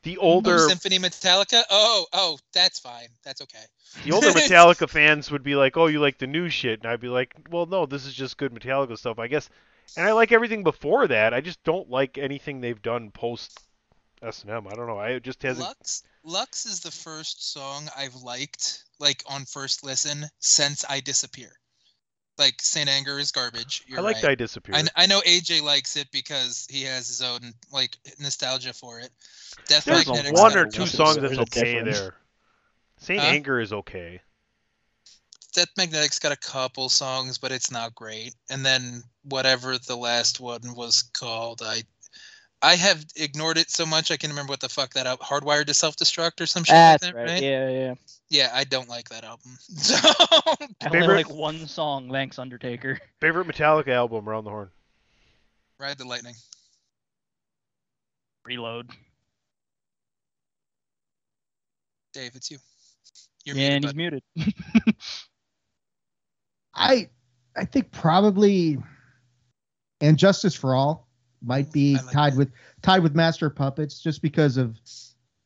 the Oh, older Symphony Metallica. Oh, oh, that's fine. That's okay. The older Metallica fans would be like, "Oh, you like the new shit," and I'd be like, "Well, no, this is just good Metallica stuff, I guess." And I like everything before that. I just don't like anything they've done post S and M. I don't know. I just hasn't. Lux Lux is the first song I've liked, like on first listen, since I disappear. Like Saint Anger is garbage. You're I like right. I Disappear. I, I know AJ likes it because he has his own like nostalgia for it. Death There's Magnetics one or two songs songs. that's okay there. Saint Huh? Anger is okay. Death Magnetic's got a couple songs, but it's not great. And then whatever the last one was called, I I have ignored it so much I can remember what the fuck that out Hardwired to Self Destruct or some shit That's like that, right. right? Yeah, yeah. Yeah, I don't like that album. I only Favorite- like one song. Thanks, Undertaker. Favorite Metallica album, Around the Horn. Ride the Lightning. Reload. Dave, it's you. You're yeah, and muted, he's muted. I I think probably and Justice for All might be tied with tied with Master Puppets just because of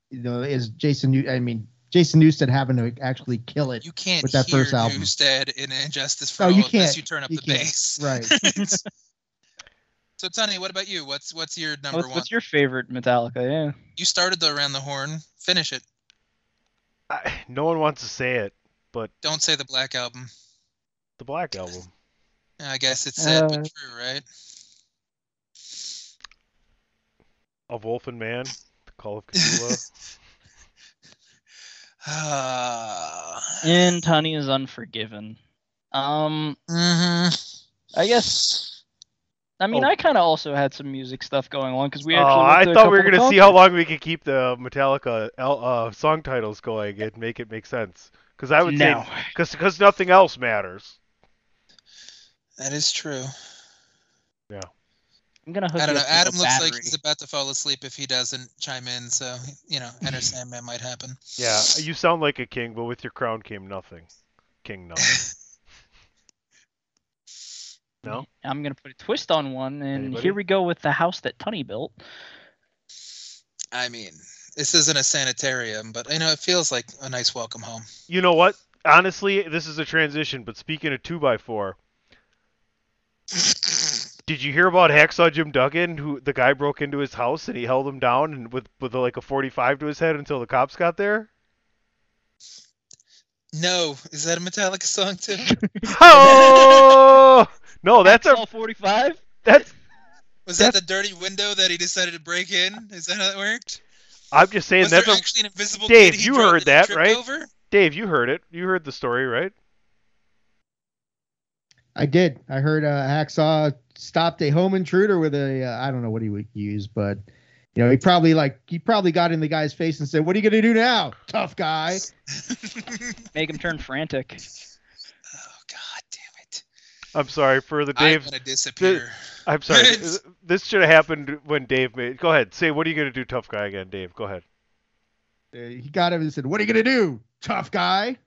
you know is Jason New I mean Jason Newsted having to actually kill it You can't with that hear first album. Newsted in Injustice for No, All you unless can't. you turn up You the can't. bass. Right. so Tony, what about you? What's what's your number What's, one? what's your favorite Metallica? Yeah. You started the Around the Horn. Finish it. I, no one wants to say it, but Don't say the Black Album. the Black Album. I guess it's sad Uh, but true, right? A Wolf and Man, The Call of Ktulu. Ah. And Tony is Unforgiven. Um, I guess. I mean, Oh. I kind of also had some music stuff going on because we Oh, actually. I went to a thought we were gonna see how long we could keep the Metallica uh, song titles going and make it make sense. Because I would No. say because nothing else matters. That is true. Yeah. I'm gonna hook I don't you know. up with a Adam looks like he's about to fall asleep if he doesn't chime in. So you know, Enter Sandman might happen. Yeah, you sound like a king, but with your crown came nothing. King nothing. no. I'm gonna put a twist on one, and Anybody? here we go with the house that Tunny built. I mean, this isn't a sanitarium, but you know, it feels like a nice welcome home. You know what? Honestly, this is a transition. But speaking of two by four, did you hear about Hacksaw Jim Duggan? Who the guy broke into his house and he held him down and with with like a 45 to his head until the cops got there. No, is that a Metallica song too? Oh no, that's a 45. That's Was that the dirty window that he decided to break in? Is that how that worked? I'm just saying Was that's there a actually an invisible Dave. kid he you heard that, tripped right? over? Dave, you heard it. You heard the story, right? I did. I heard uh, Hacksaw stopped a home intruder with a uh, I don't know what he would use, but you know he probably like he probably got in the guy's face and said, "What are you gonna do now, tough guy?" Make him turn frantic. Oh god damn it! I'm sorry for the Dave. I'm gonna disappear. I'm sorry. This should have happened when Dave made. Go ahead. Say what are you gonna do, tough guy again, Dave? Go ahead. Uh, he got him and said, "What are you gonna do, tough guy?"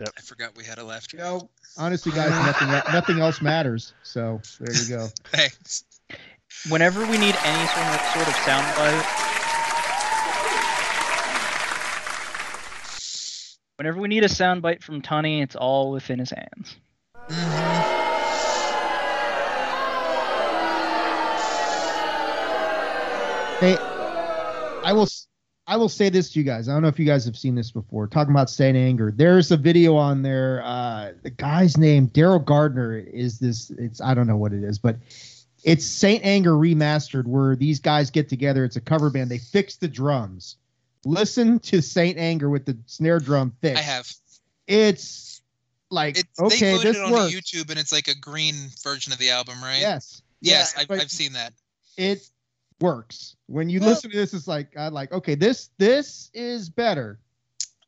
I forgot we had a laugh track. No, honestly, guys, nothing nothing else matters. So there you go. Thanks. Whenever we need any sort of sort of soundbite, whenever we need a soundbite from Tony, it's all within his hands. Mm-hmm. Hey, I will s- I will say this to you guys. I don't know if you guys have seen this before. Talking about Saint Anger, there's a video on there. Uh, the guy's name Daryl Gardner is this. It's I don't know what it is, but it's Saint Anger remastered, where these guys get together. It's a cover band. They fix the drums. Listen to Saint Anger with the snare drum fixed. I have. It's like It, they okay, put this it on works. YouTube, and it's like a green version of the album, right? Yes. Yes, Yeah, I've, I've seen that. it works. When you Well- listen to this, it's like I like okay, this this is better.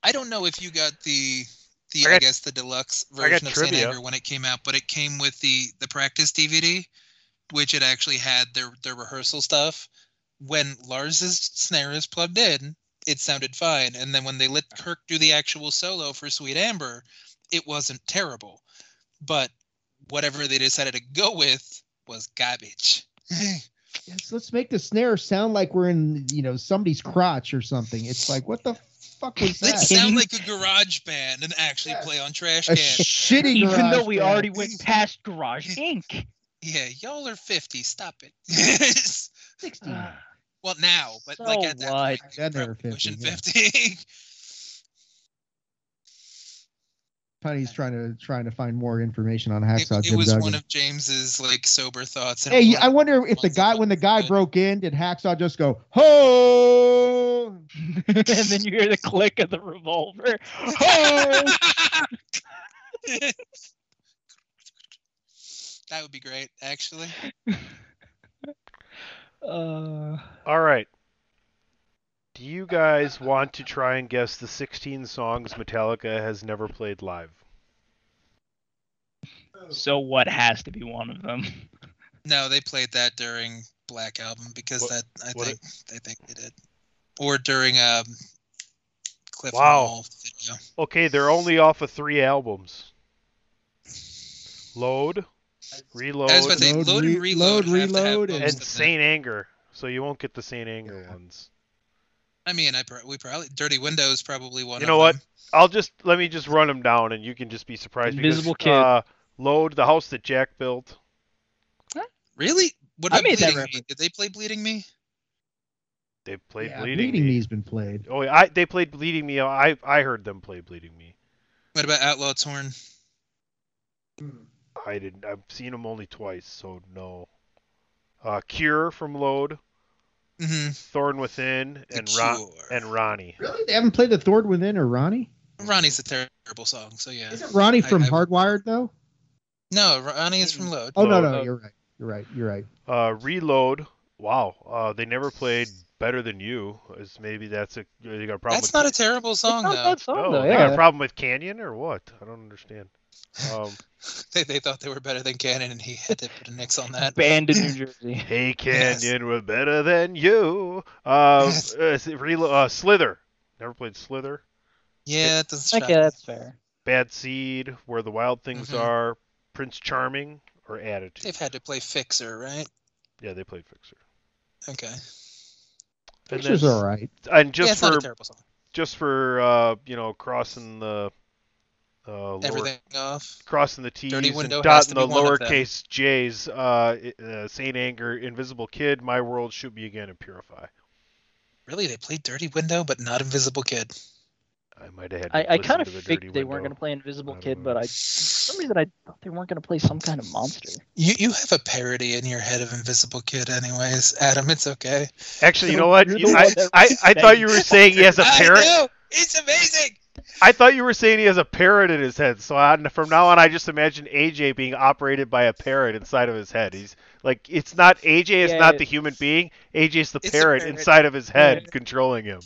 I don't know if you got the the I I, guess the deluxe version of Saint trivia. Anger when it came out, but it came with the the practice DVD, which it actually had their their rehearsal stuff. When Lars's snare is plugged in, it sounded fine, and then when they let Kirk do the actual solo for Sweet Amber, it wasn't terrible. But whatever they decided to go with was garbage. Yes, let's make the snare sound like we're in you know somebody's crotch or something. It's like what the fuck was that? Let's sound like a garage band and actually play on trash a cans. shitty Even though we band. already went past Garage Inc. Yeah, y'all are 50. Stop it. 60. Well, now, but So like at that what? point, Then they pushing 50. yeah. 50. Tony's trying to trying to find more information on Hacksaw it Jim was Duggan. one of James's like sober thoughts. Hey, it you- was I wonder if the guy when the guy broke in, did Hacksaw just go ho? and then you hear the click of the revolver. Of- that would be great, actually. Uh, All right. Do you guys want to try and guess the 16 songs Metallica has never played live? so what has to be one of them? No, they played that during Black Album because What- that I what think they think they did, or during um Cliff Wow. Video. Okay, they're only off of three albums. Load, Reload, I was about to say Load, load, re- and reload, load, have reload, and- and. Saint Anger. So you won't get the Saint Anger ones. I mean, I pro- we probably Dirty Windows probably one. You of know what? them. I'll just let me just run them down, and you can just be surprised. Invisible because, Kid. Uh, Load, the house that Jack built. Really? What I about made that Bleeding Me? Did they play Bleeding Me? They played Yeah, Bleeding, Bleeding Me. Me's been played. Oh, yeah, I they played Bleeding Me. I I heard them play Bleeding Me. What about Outlaw Torn? I didn't. I've seen them only twice, so no. Uh, Cure from Load, hmm Thorn Within, and Ron- and Ronnie. Really? They haven't played the Thorn Within or Ronnie? Ronnie's a terrible song, so yeah. Isn't Ronnie from I- Hardwired though? No, Ronnie is from Load. Oh no, Load. no, you're right. You're right. You're right. Uh, Reload. Wow. Uh, they never played Better Than You. Is maybe that's a they got a problem. That's with not a terrible song Not a though. bad song, No, though, they got a problem with Canyon or what? I don't understand. Um, They, they thought they were better than Cannon, and he had to put a nix on that. Banned in New Jersey. hey Yes. Canyon, we're better than you. Uh, Yes. uh, is Relo- uh, Slither. Never played Slither. Yeah, that doesn't shock Okay, that's fair. Bad Seed, Where the Wild Things Mhm. Are, Prince Charming, or Attitude. They've had to play Fixer, right? Yeah, they played Fixer. Okay. Fixer's are all right. And yeah, just it's not a for terrible song. just for uh, you know crossing the uh, lower, Everything off. crossing the T's Dirty Window and has dotting the be one of them. lowercase J's. Uh, uh, Saint Anger, Invisible Kid, My World, Shoot Me Again, and Purify. Really, they played Dirty Window, but not Invisible Kid. I might have had. I, to I listen kind of to the faked Dirty they weren't going to play Invisible Kid, know. but I, for some reason, I thought they weren't going to play some kind of monster. You you have a parody in your head of Invisible Kid, anyways, Adam. It's okay. Actually, you know what? You're the You- one I, I, I thought you were saying he has a parrot. know it's amazing. I thought you were saying he has a parrot in his head. So I, from now on, I just imagine AJ being operated by a parrot inside of his head. He's like, it's not AJ is Yeah, not the human being. AJ's the parrot parrot. inside of his head Yeah. controlling him.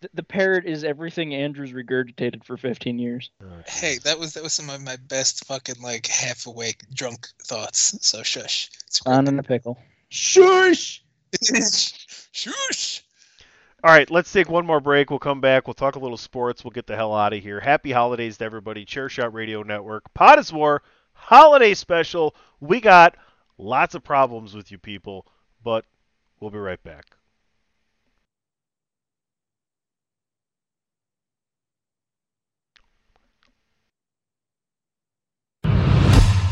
The, the parrot is everything Andrew's regurgitated for 15 years. Hey, that was that was some of my best fucking like half awake drunk thoughts. So shush. It's On in a pickle. Shush. Shush. All right, let's take one more break. We'll come back. We'll talk a little sports. We'll get the hell out of here. Happy holidays to everybody. Chairshot Radio Network, Pot is War, holiday special. We got lots of problems with you people, but we'll be right back.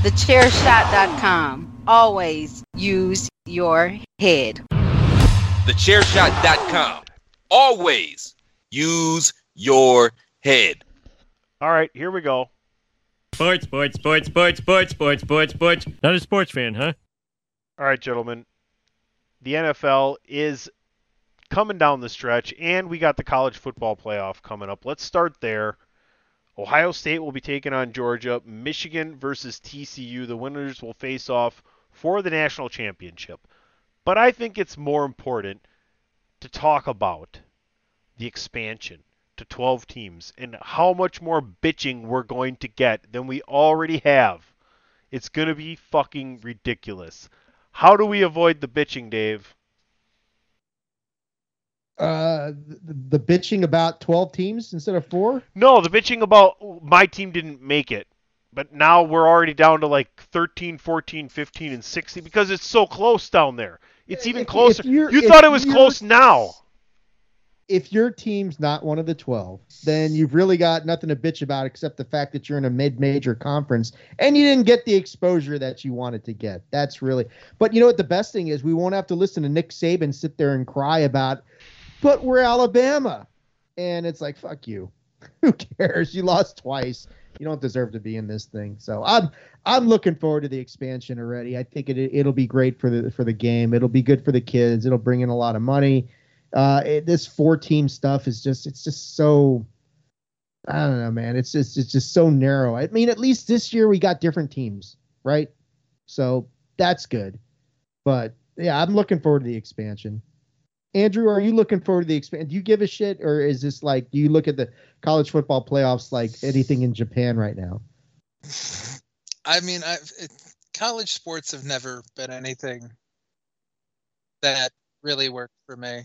TheChairShot.com. Always use your head. TheChairShot.com. Always use your head. All right, here we go. Sports, sports, sports, sports, sports, sports, sports, sports. Not a sports fan, huh? All right, gentlemen. The NFL is coming down the stretch, and we got the college football playoff coming up. Let's start there. Ohio State will be taking on Georgia. Michigan versus TCU. The winners will face off for the national championship. But I think it's more important to talk about the expansion to 12 teams and how much more bitching we're going to get than we already have. It's going to be fucking ridiculous. How do we avoid the bitching, Dave? Uh, the, the bitching about 12 teams instead of four? No, the bitching about my team didn't make it. But now we're already down to like 13, 14, 15, and 16 because it's so close down there. It's even If- if closer. you're- you thought it was close now. if your team's not one of the 12, then you've really got nothing to bitch about except the fact that you're in a mid-major conference and you didn't get the exposure that you wanted to get. That's really. But you know what the best thing is? We won't have to listen to Nick Saban sit there and cry about, but we're Alabama. And it's like, fuck you. Who cares? You lost twice. You don't deserve to be in this thing. So I'm I'm looking forward to the expansion already. I think it it'll be great for the for the game. It'll be good for the kids. It'll bring in a lot of money. Uh, it, this four team stuff is just it's just so I don't know, man. It's just it's just so narrow. I mean, at least this year we got different teams, right? So that's good. But yeah, I'm looking forward to the expansion. Andrew, are you looking forward to the expansion? Do you give a shit, or is this like do you look at the college football playoffs like anything in Japan right now? I mean, I've, it, college sports have never been anything that really worked for me.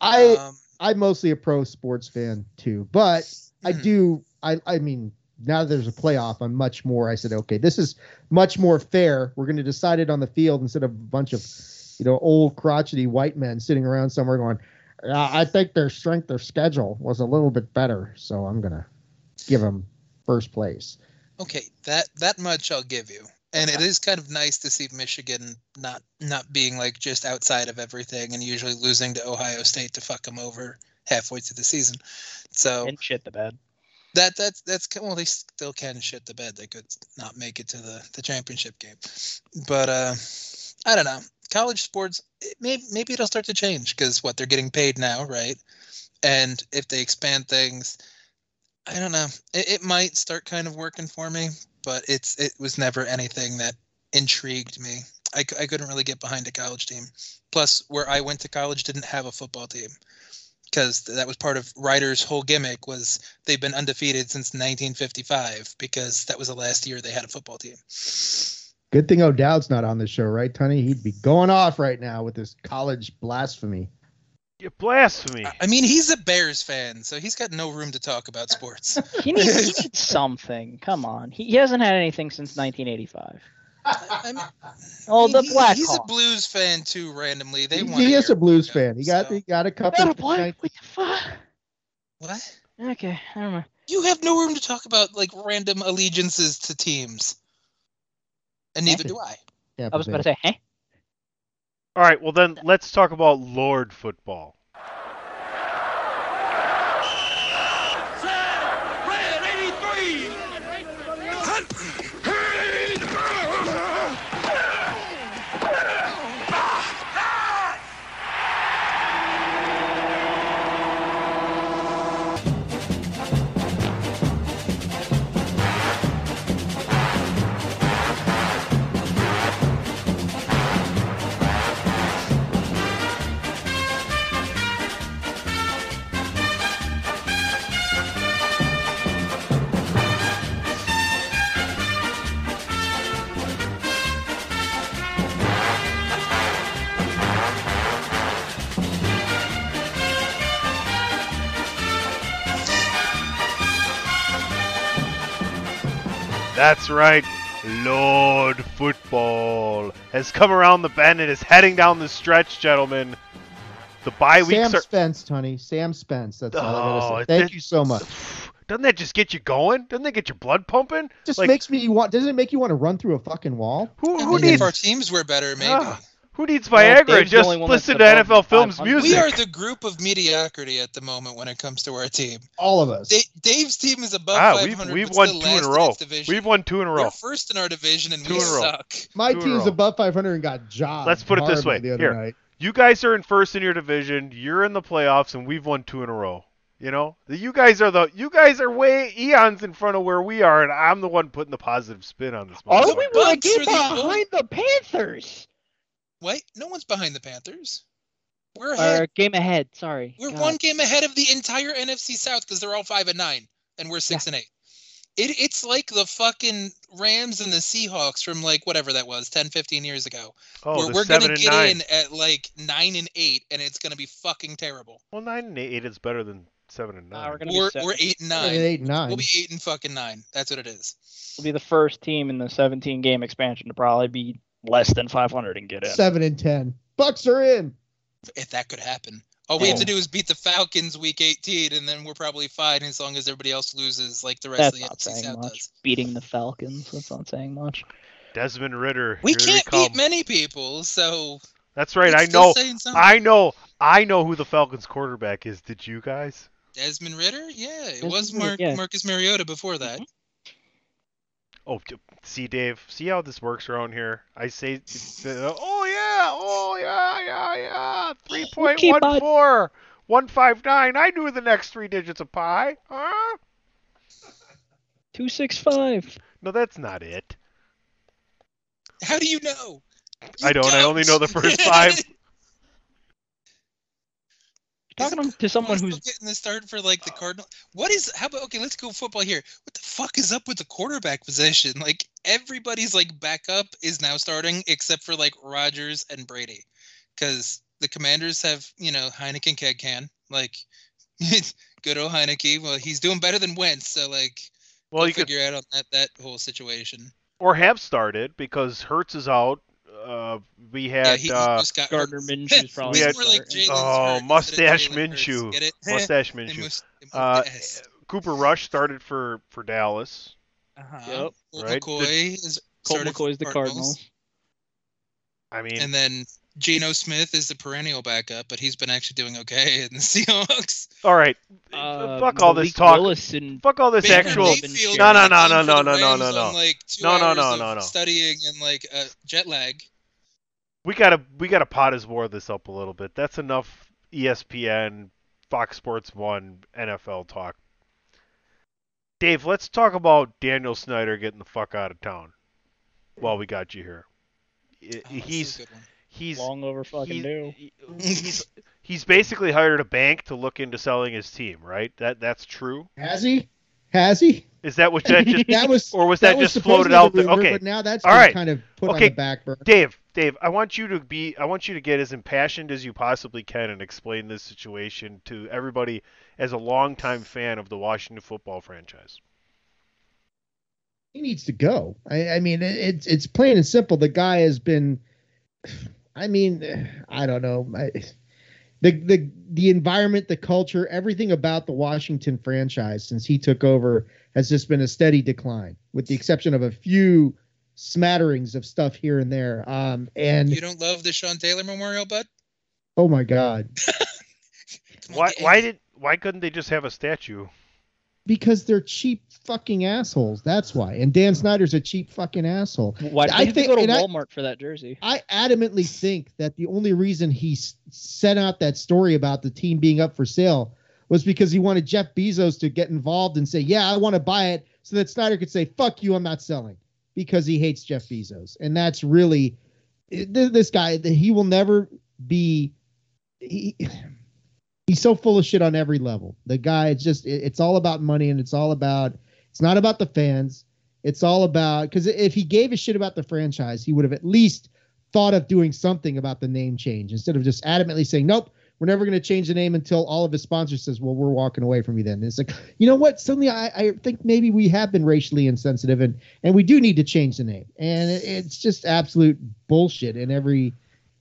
I Um, I'm mostly a pro sports fan too, but I do I I mean now that there's a playoff, I'm much more. I said, okay, this is much more fair. We're going to decide it on the field instead of a bunch of you know old crotchety white men sitting around somewhere going, I think their strength of schedule was a little bit better, so I'm gonna give them first place. Okay, that that much I'll give you. And it is kind of nice to see Michigan not not being like just outside of everything and usually losing to Ohio State to fuck them over halfway through the season. So and shit the bed. that that's that's well they still can shit the bed. They could not make it to the the championship game, but uh, I don't know. College sports, it may, maybe it'll start to change because what they're getting paid now, right? And if they expand things, I don't know. It, it might start kind of working for me, but it's it was never anything that intrigued me. I, I couldn't really get behind a college team. Plus, where I went to college didn't have a football team because that was part of Ryder's whole gimmick was they've been undefeated since 1955 because that was the last year they had a football team. Good thing O'Dowd's not on the show, right, Tony? He'd be going off right now with this college blasphemy. You blasphemy. I mean, he's a Bears fan, so he's got no room to talk about sports. He needs, he needs something. Come on. He, he hasn't had anything since 1985. I mean, Oh, the he- Black He's a Blues fan too. Randomly, they He, want. he is a blues fan. He got he got a couple. Not a black. What the fuck? What? Okay, I don't know. You have no room to talk about like random allegiances to teams, and neither do I. Yeah, I was about to say, hey. All right, well then let's talk about Lord football. That's right. Lord Football has come around the bend and is heading down the stretch, gentlemen. The bye week. Sam are. Spence, Tony. Sam Spence. That's all I Oh, gotta say. Thank it- you so much. Doesn't that just get you going? Doesn't that get your blood pumping? Just Like, makes me want. Doesn't it make you want to run through a fucking wall? Who, I who mean, needs if our teams were better, maybe. Ah, who needs Viagra? Dave's the Just only one that's listen to NFL Films music. we are the group of mediocrity at the moment when it comes to our team. All of us. Da- Dave's team is above Ah, 500. we've we've won two in a row. its. We've won two in a row. We're first in our division, and Two we in a row. suck. My Two in team's above 500 and got jobbed. Let's put it this way. Here, night. you guys are in first in your division. You're in the playoffs, and we've won two in a row. You know, the, you guys are the you guys are way eons in front of where we are, and I'm the one putting the positive spin on this. Are we want Bucks to are get the behind the Panthers? Wait, no one's behind the Panthers. We're Or ahead. game ahead. Sorry. We're God. one game ahead of the entire NFC South because they're all five and nine, and we're six and eight. It, it's like the fucking Rams and the Seahawks from like whatever that was 10, 15 years ago. Oh, where the we're gonna get nine. in at like nine and eight, and it's gonna be fucking terrible. Well, nine and eight is better than seven and nine. Nah, we're gonna We're be seven. we're eight and Seven nine. and eight and nine. We'll be eight and fucking nine. That's what it is. We'll be the first team in the 17 game expansion to probably be less than 500 and get in. Seven and ten. Bucks are in. If that could happen. All we have to do is beat the Falcons week 18, and then we're probably fine as long as everybody else loses, like the rest That's of the not NFC saying South much. does. Beating the Falcons. That's not saying much. Desmond Ridder. We can't beat many people, so That's right. I know. I know. I know who the Falcons quarterback is. Did you guys? Desmond Ridder, yeah, it Desmond was Ridder, yeah. Marcus Mariota before that. Mm-hmm. Oh, see, Dave. See how this works around here. I say, oh yeah, oh yeah, yeah, yeah. Three point Okay, one bud. four, one five nine. I knew the next three digits of pi. Huh? Two six five. No, that's not it. How do you know? I don't. I only know the first five. Talking to someone Still who's getting the start for like the Cardinal. What is? How about? Okay, let's go football here. What the fuck is up with the quarterback position? Like everybody's like backup is now starting except for like Rodgers and Brady, because the Commanders have you know Heineken Keg can like good old Heinicke. Well, he's doing better than Wentz, so like Well, we'll you could figure out on that that whole situation. or have started because Hurts is out. Uh, we had yeah, he, he uh, just got Gardner hurt. Minshew's probably we had like oh hurt mustache Jalen Hurts. Minshew, mustache They Minshew. moved- Uh. Cooper Rush started for for Dallas. Uh-huh. Yep. Colt Right. McCoy is Colt started for McCoy's the Cardinals. I mean, And then Geno Smith is the perennial backup, but he's been actually doing okay in the Seahawks. all right, Uh, fuck all this talk. And Fuck all this Baker actual. Mayfield No, no, no, no, no, no, no, no, no. Like two No, no, hours no, of no, no. Studying and like uh, jet lag. We gotta we gotta pot his war this up a little bit. That's enough ESPN, Fox Sports One, NFL talk. Dave, let's talk about Daniel Snyder getting the fuck out of town. While we got you here, Oh, this is he's a good one. He's long over fucking he's, due. he's he's basically hired a bank to look into selling his team, right? That that's true. Has he? Has he? Is that what that just that was or was that, just supposedly floated out the there? Okay, but now that's all been right. kind of put okay, on the back burner. Dave, Dave, I want you to be I want you to get as impassioned as you possibly can and explain this situation to everybody as a longtime fan of the Washington football franchise. he needs to go. I, I mean, it, it's it's plain and simple. The guy has been. I mean, I don't know. I, the the the environment, the culture, everything about the Washington franchise since he took over has just been a steady decline, with the exception of a few smatterings of stuff here and there. Um, and You don't love the Sean Taylor Memorial, bud? oh my God, Why why did why couldn't they just have a statue? because they're cheap fucking assholes. That's why. And Dan Snyder's a cheap fucking asshole. Why did I think- go to and I- Walmart for that jersey? I adamantly think that the only reason he s- sent out that story about the team being up for sale was because he wanted Jeff Bezos to get involved and say, "Yeah, I want to buy it," so that Snyder could say, "Fuck you, I'm not selling," because he hates Jeff Bezos, and that's really eh, this guy. He will never be. He, he's so full of shit on every level. The guy, it's just, it- it's all about money, and it's all about. It's not about the fans. It's all about because if he gave a shit about the franchise, he would have at least thought of doing something about the name change instead of just adamantly saying, "Nope, we're never going to change the name until all of his sponsors says, well, we're walking away from you." Then And it's like, you know what? Suddenly, I, I think maybe we have been racially insensitive, and and we do need to change the name. And it, it's just absolute bullshit in every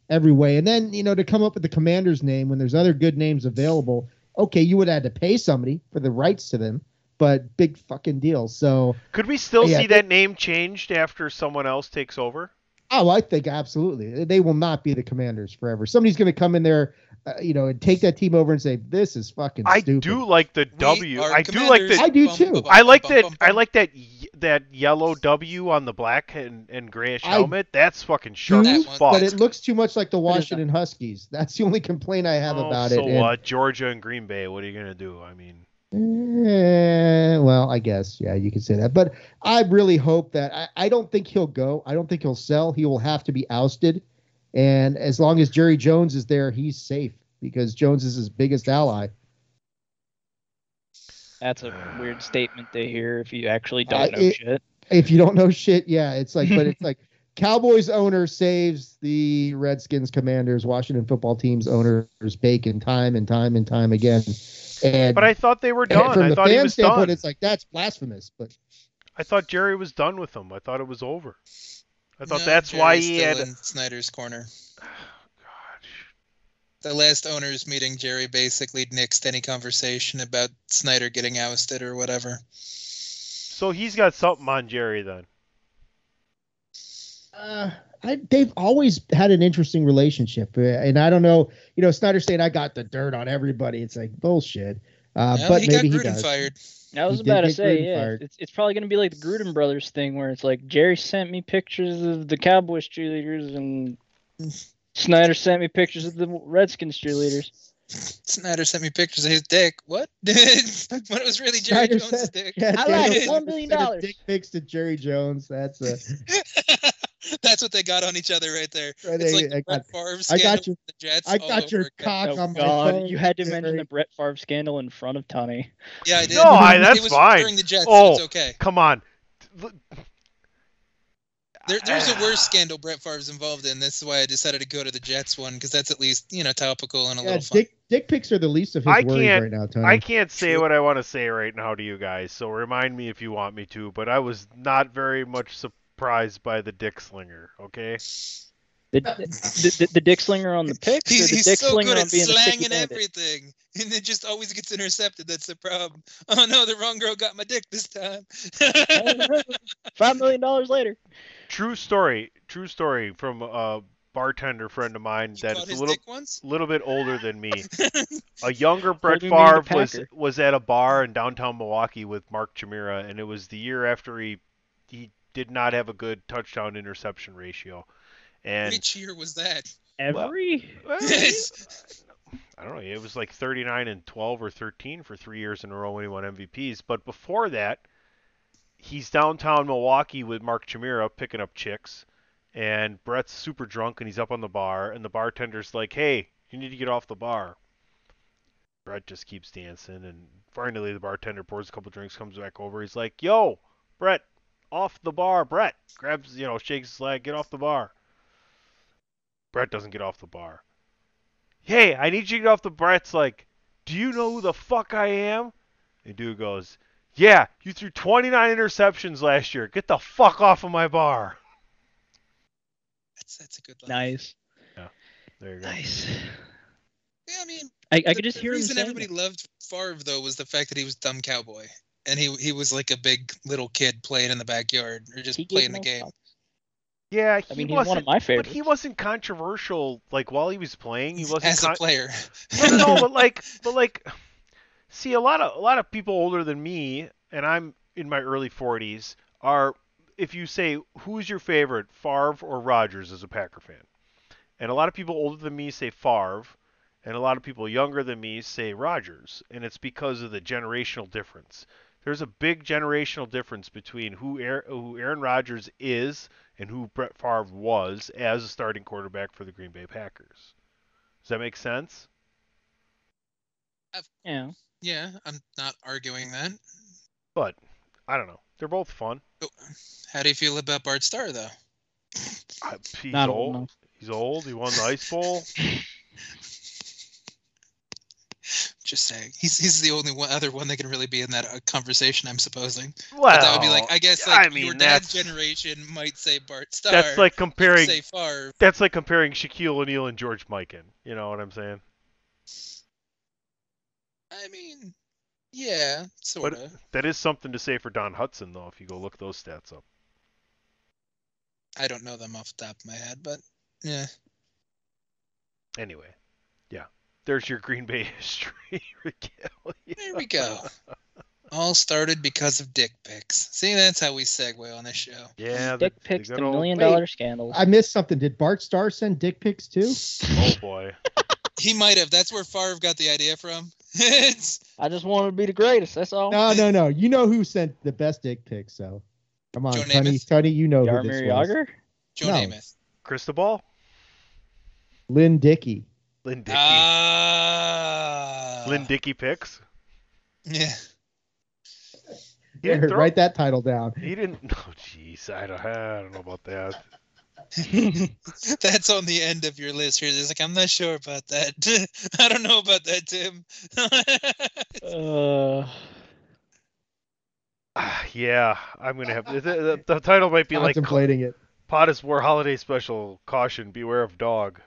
every way. And then you know to come up with the commander's name when there's other good names available. Okay, you would have to pay somebody for the rights to them, but big fucking deal. So. Could we still Yeah, see that name changed after someone else takes over? Oh, I think absolutely. They will not be the commanders forever. Somebody's going to come in there, uh, you know, and take that team over and say, "This is fucking I stupid." do like the W. I do like the. I do too. I like that. I like that that yellow W on the black and, and grayish I helmet. That's fucking sharp do, That fuck. but it looks too much like the? Washington Huskies. That's the only complaint I have Oh, about so it. And- what? Georgia and Green Bay. What are you gonna do? I mean, Eh, well, I guess, yeah, you could say that. But I really hope that I, I don't think he'll go. I don't think he'll sell. He will have to be ousted. And as long as Jerry Jones is there, he's safe because Jones is his biggest ally. That's a weird statement to hear if you actually don't know it- shit. If you don't know shit, yeah, it's like, but it's like Cowboys owner saves the Redskins Commanders, Washington football team's owners bacon time and time and time again. And but I thought they were done. from I the thought he fan was standpoint, done. it's like that's blasphemous. But I thought Jerry was done with them. I thought it was over. I thought No, that's why Jerry's he still had. in Snyder's corner. the last owners meeting, Jerry basically nixed any conversation about Snyder getting ousted or whatever. So he's got something on Jerry then. Uh, I, they've always had an interesting relationship, uh, and I don't know. You know, Snyder saying I got the dirt on everybody. It's like bullshit. Uh, Well, but he got maybe he Gruden does. fired. I was He about to say, Gruden yeah, fired. it's, it's probably going to be like the Gruden brothers thing, where it's like Jerry sent me pictures of the Cowboys cheerleaders, and Snyder sent me pictures of the Redskins cheerleaders. Snyder sent me pictures of his dick. What? when it was really Jerry Snyder Jones' said- dick. yeah, I like it. One billion dollars. Dick pics to Jerry Jones. That's a. That's what they got on each other right there. Right, it's they- like the I Brett got- Favre I got with your- the Jets. I got your over again. cock Oh on my God, phone. you had to mention the Brett Favre scandal in front of Tony. Yeah, I did. No, I, It that's was fine. During the Jets, oh, so it's okay. come on. There, there's a worse ah. scandal Brett Favre's involved in. This is why I decided to go to the Jets one because that's at least you know topical and a Yeah, little fun. dick dick pics are the least of his I worries can't. right now, Tony. I can't say what I want to say right now to you guys. So remind me if you want me to. But I was not very much surprised by the dick slinger. Okay. The, the, the, the dick slinger on the pics, or He's, the he's dick so good at being a sticky slanging bandit? everything, and it just always gets intercepted. That's the problem. Oh no, the wrong girl got my dick this time. Five million dollars later. True story. True story from a bartender friend of mine that caught is a little little bit older than me. a younger Brett Older than Favre was was at a bar in downtown Milwaukee with Mark Chmura, and it was the year after he he did not have a good touchdown interception ratio. And Which year was that? Every well, I don't know. It was like 39 and 12 or 13 for three years in a row when he won MVPs. But before that, he's downtown Milwaukee with Mark Chmura picking up chicks, and Brett's super drunk and he's up on the bar, and the bartender's like, "Hey, you need to get off the bar." Brett just keeps dancing, and finally the bartender pours a couple drinks, comes back over. He's like, "Yo, Brett, off the bar." Brett grabs, you know, shakes his leg, "Get off the bar." Brett doesn't get off the bar. Hey, I need you to get off the bar. Brett's like, do you know who the fuck I am? And dude goes, Yeah, you threw 29 interceptions last year. Get the fuck off of my bar. That's that's a good line. Nice. There you go. Nice. Yeah, I mean, I, I the- could just the hear him reason saying everybody it. loved Favre though was the fact that he was dumb cowboy, and he he was like a big little kid playing in the backyard or just He playing the game. fuck. Yeah, he I mean, he's one wasn't, of my But he wasn't controversial. Like while he was playing, he wasn't. As a player, no, no, but like, but like, see, a lot of a lot of people older than me, and I'm in my early 40s, are if you say who's your favorite, Favre or Rodgers as a Packer fan, and a lot of people older than me say Favre, and a lot of people younger than me say Rodgers, and it's because of the generational difference. There's a big generational difference between who Aaron, who Aaron Rodgers is and who Brett Favre was as a starting quarterback for the Green Bay Packers. Does that make sense? Yeah. yeah, I'm not arguing that. But I don't know. They're both fun. Oh, how do you feel about Bart Starr though? I- He's Not old old. He's old. He won the Ice Bowl. Just saying, he's he's the only one other one that can really be in that uh, conversation. I'm supposing. Well, but that would be like, I guess, like I mean, your dad's generation might say Bart Starr. That's like comparing. Say Favre. That's like comparing Shaquille O'Neal and George Mikan. You know what I'm saying? I mean, yeah, sort of. that is something to say for Don Hutson, though, if you go look those stats up. I don't know them off the top of my head, but yeah. Anyway. There's your Green Bay history regalia. There we go. All started because of dick pics. See, that's how we segue on this show. Yeah, Dick the, pics, the the good old- million Wait, dollar scandals. I missed something. Did Bart Starr send dick pics too? Oh boy. He might have. That's where Favre got the idea from. it's I just wanted to be the greatest. That's all. No, no, no. You know who sent the best dick pics, so come on, Joe Tony. Namath? Tony, you know who Jaromir this was. Jagr? Joe No. Namath. Cristobal? Lynn Dickey. Lynn Dickey. Ah. Lynn Dickey picks? Yeah. He didn't Here, throw- write that title down. He didn't. Oh, jeez. I don't, I don't know about that. That's on the end of your list here. There's like, I'm not sure about that. I don't know about that, Tim. Uh, Ah, yeah, I'm gonna have the, the, the title might be like Contemplating it. Potus War Holiday Special. Caution: Beware of dog.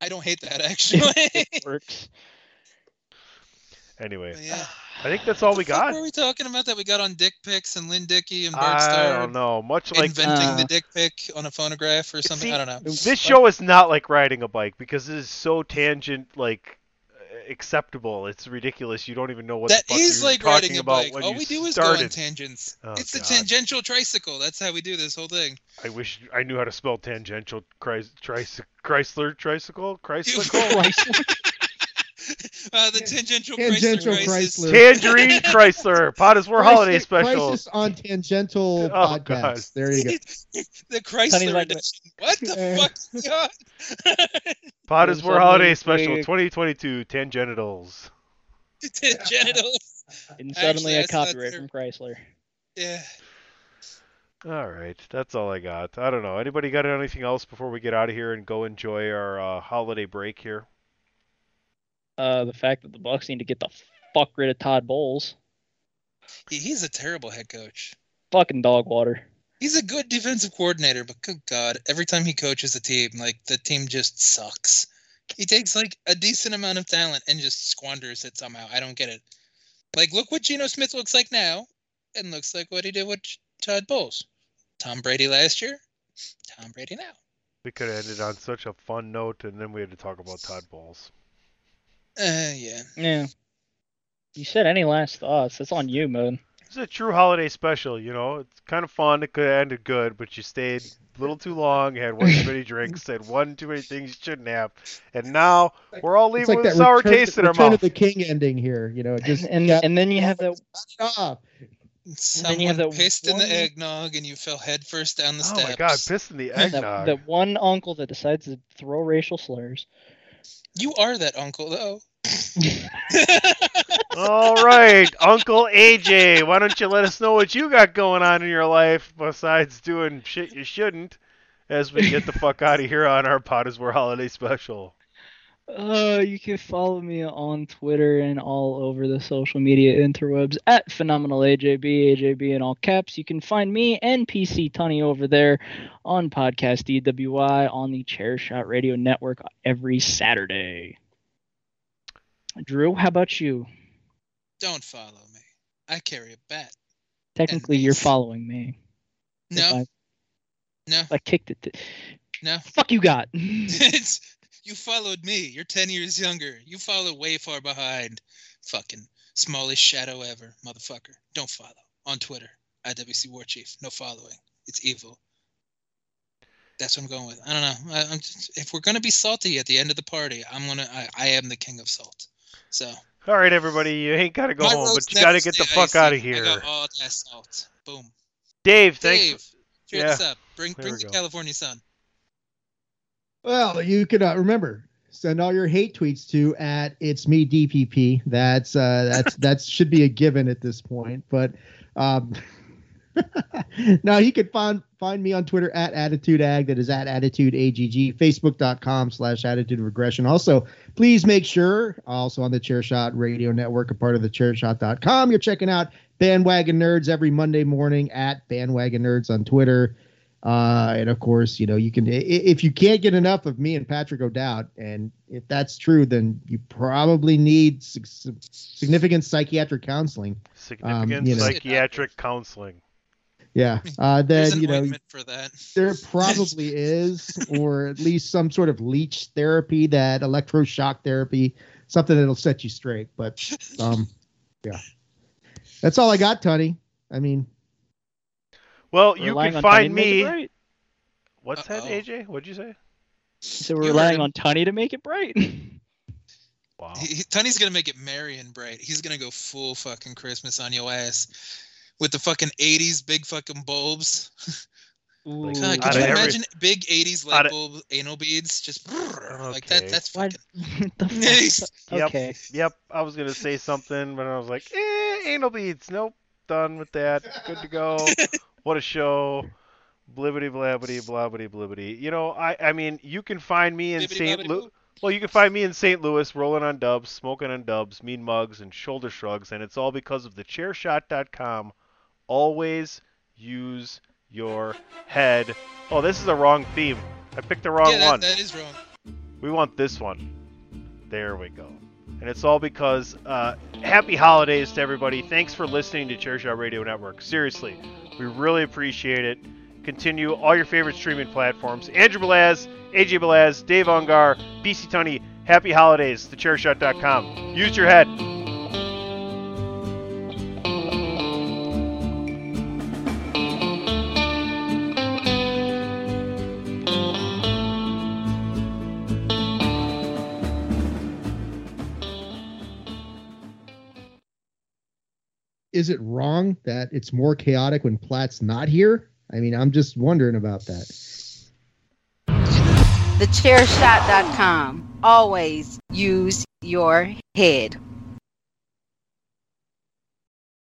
I don't hate that actually. It works. Anyway, yeah. I think that's all we What got. were we talking about that we got on Dick Pics and Lynn Dickey and Bert I Starr don't know. Much like inventing Uh, the dick pic on a phonograph or something? See, I don't know. This show is not like riding a bike because it is so tangent like acceptable. It's ridiculous. You don't even know what That the fuck is like talking riding a about bike. All we do is started. go on tangents. Oh, it's God. the tangential tricycle. That's how we do this whole thing. I wish I knew how to spell tangential Chrys- Tris- Chrysler tricycle. Chrysler. Uh, the tangential, Tangential Chrysler crisis. Chrysler. Tangerine Chrysler. Potters War Holiday Crisis- Special. Crisis on tangential Oh, podcast. God. There you go. the Chrysler like- edition. What the fuck is going? Potters There's War Holiday Special big- 2022 Tangenitals. Genitals. And Actually, suddenly a that's not copyright true. from Chrysler. Yeah. All right, that's all I got. I don't know. Anybody got anything else before we get out of here and go enjoy our uh, holiday break here? Uh, the fact that the Bucks need to get the fuck rid of Todd Bowles. He- He's a terrible head coach. Fucking dog water. He's a good defensive coordinator, but good God, every time he coaches a team, like the team just sucks. He takes like a decent amount of talent and just squanders it somehow. I don't get it. Like, look what Geno Smith looks like now, and looks like what he did with Todd Bowles. Tom Brady last year, Tom Brady now. We could have ended on such a fun note, and then we had to talk about Todd Bowles. Uh, yeah. Yeah. You said any last thoughts? That's on you, man. It's a true holiday special, you know. It's kind of fun. It could have ended good, but you stayed a little too long, had one too many drinks, said one too many things you shouldn't have, and now we're all leaving like with a sour return, taste in our return mouth. of the king ending here. You know, just And got and then you have that off. Someone then you have that pissed in the eggnog, and you fell headfirst down the Oh steps. my god, pissed in the that, eggnog. that one uncle that decides to throw racial slurs. You are that uncle, though. All right, Uncle AJ, why don't you let us know what you got going on in your life besides doing shit you shouldn't as we get the fuck out of here on our Potters War Holiday Special. Uh, you can follow me on Twitter and all over the social media interwebs at phenomenal AJB, AJB in all caps. You can find me and PC Tunney over there on podcast DWI on the Chair Shot Radio Network every Saturday. Drew, how about you? Don't follow me. I carry a bat. Technically, you're following me. No. I, No. I kicked it. To, No. fuck you got. it's you followed me. You're ten years younger. You follow way far behind. Fucking smallest shadow ever, motherfucker. Don't follow on Twitter IWC WC War Chief. No following. It's evil. That's what I'm going with. I don't know. I, I'm just, if we're gonna be salty at the end of the party, I'm gonna. I, I am the king of salt. So All right, everybody, you ain't gotta go my home, but you gotta get the stay fuck out of icy. I here. got all that salt. Boom. Dave, thanks. Dave, cheer yeah. us up. Bring There bring the go. California sun. Well, you could uh, remember send all your hate tweets to at it's me DPP. That's uh, that's that should be a given at this point. But um, now you can find find me on Twitter at attitude ag. That is at attitude agg. Facebook.com slash attitude regression. Also, please make sure also on the Chairshot Radio Network, a part of the Chairshot.com. You're checking out Bandwagon Nerds every Monday morning at Bandwagon Nerds on Twitter. Uh, and of course, you know, you can, if you can't get enough of me and Patrick O'Dowd, and if that's true, then you probably need significant psychiatric counseling. Significant Um, you know. psychiatric counseling. Yeah. Uh, then, you know, for that. there probably is, or at least some sort of leech therapy, that electroshock therapy, something that'll set you straight. But, um, yeah. That's all I got, Tony. I mean, Well, you Relying can find to make it me. bright? What's that, AJ? What'd you say? So we're You heard relying him. on Tony to make it bright. Wow. He, he- Tony's gonna make it merry and bright. He's gonna go full fucking Christmas on your ass with the fucking '80s big fucking bulbs. Ooh. God, could of you every- imagine big '80s out light of- bulb anal beads? Just like that. That's Why- fucking. the fuck? Yep. Okay. Yep. I was gonna say something, but I was like, eh, anal beads. Nope. Done with that. Good to go. what a show. Blibbity blabbity blabbity blibbity. You know, I I mean, you can find me in St. Louis. Well, you can find me in St. Louis, rolling on dubs, smoking on dubs, mean mugs, and shoulder shrugs, and it's all because of the chairshot.com. Always use your head. Oh, this is a wrong theme. I picked the wrong yeah, that, one. that is wrong. We want this one. There we go. And it's all because uh, happy holidays to everybody. Thanks for listening to Chairshot Radio Network. Seriously, we really appreciate it. Continue all your favorite streaming platforms. Andrew Balaz, AJ Balaz, Dave Ungar, BC Tunney. Happy holidays. TheChairShot.com. Use your head. Is it wrong that it's more chaotic when Platt's not here? I mean, I'm just wondering about that. TheChairShot.com. Always use your head.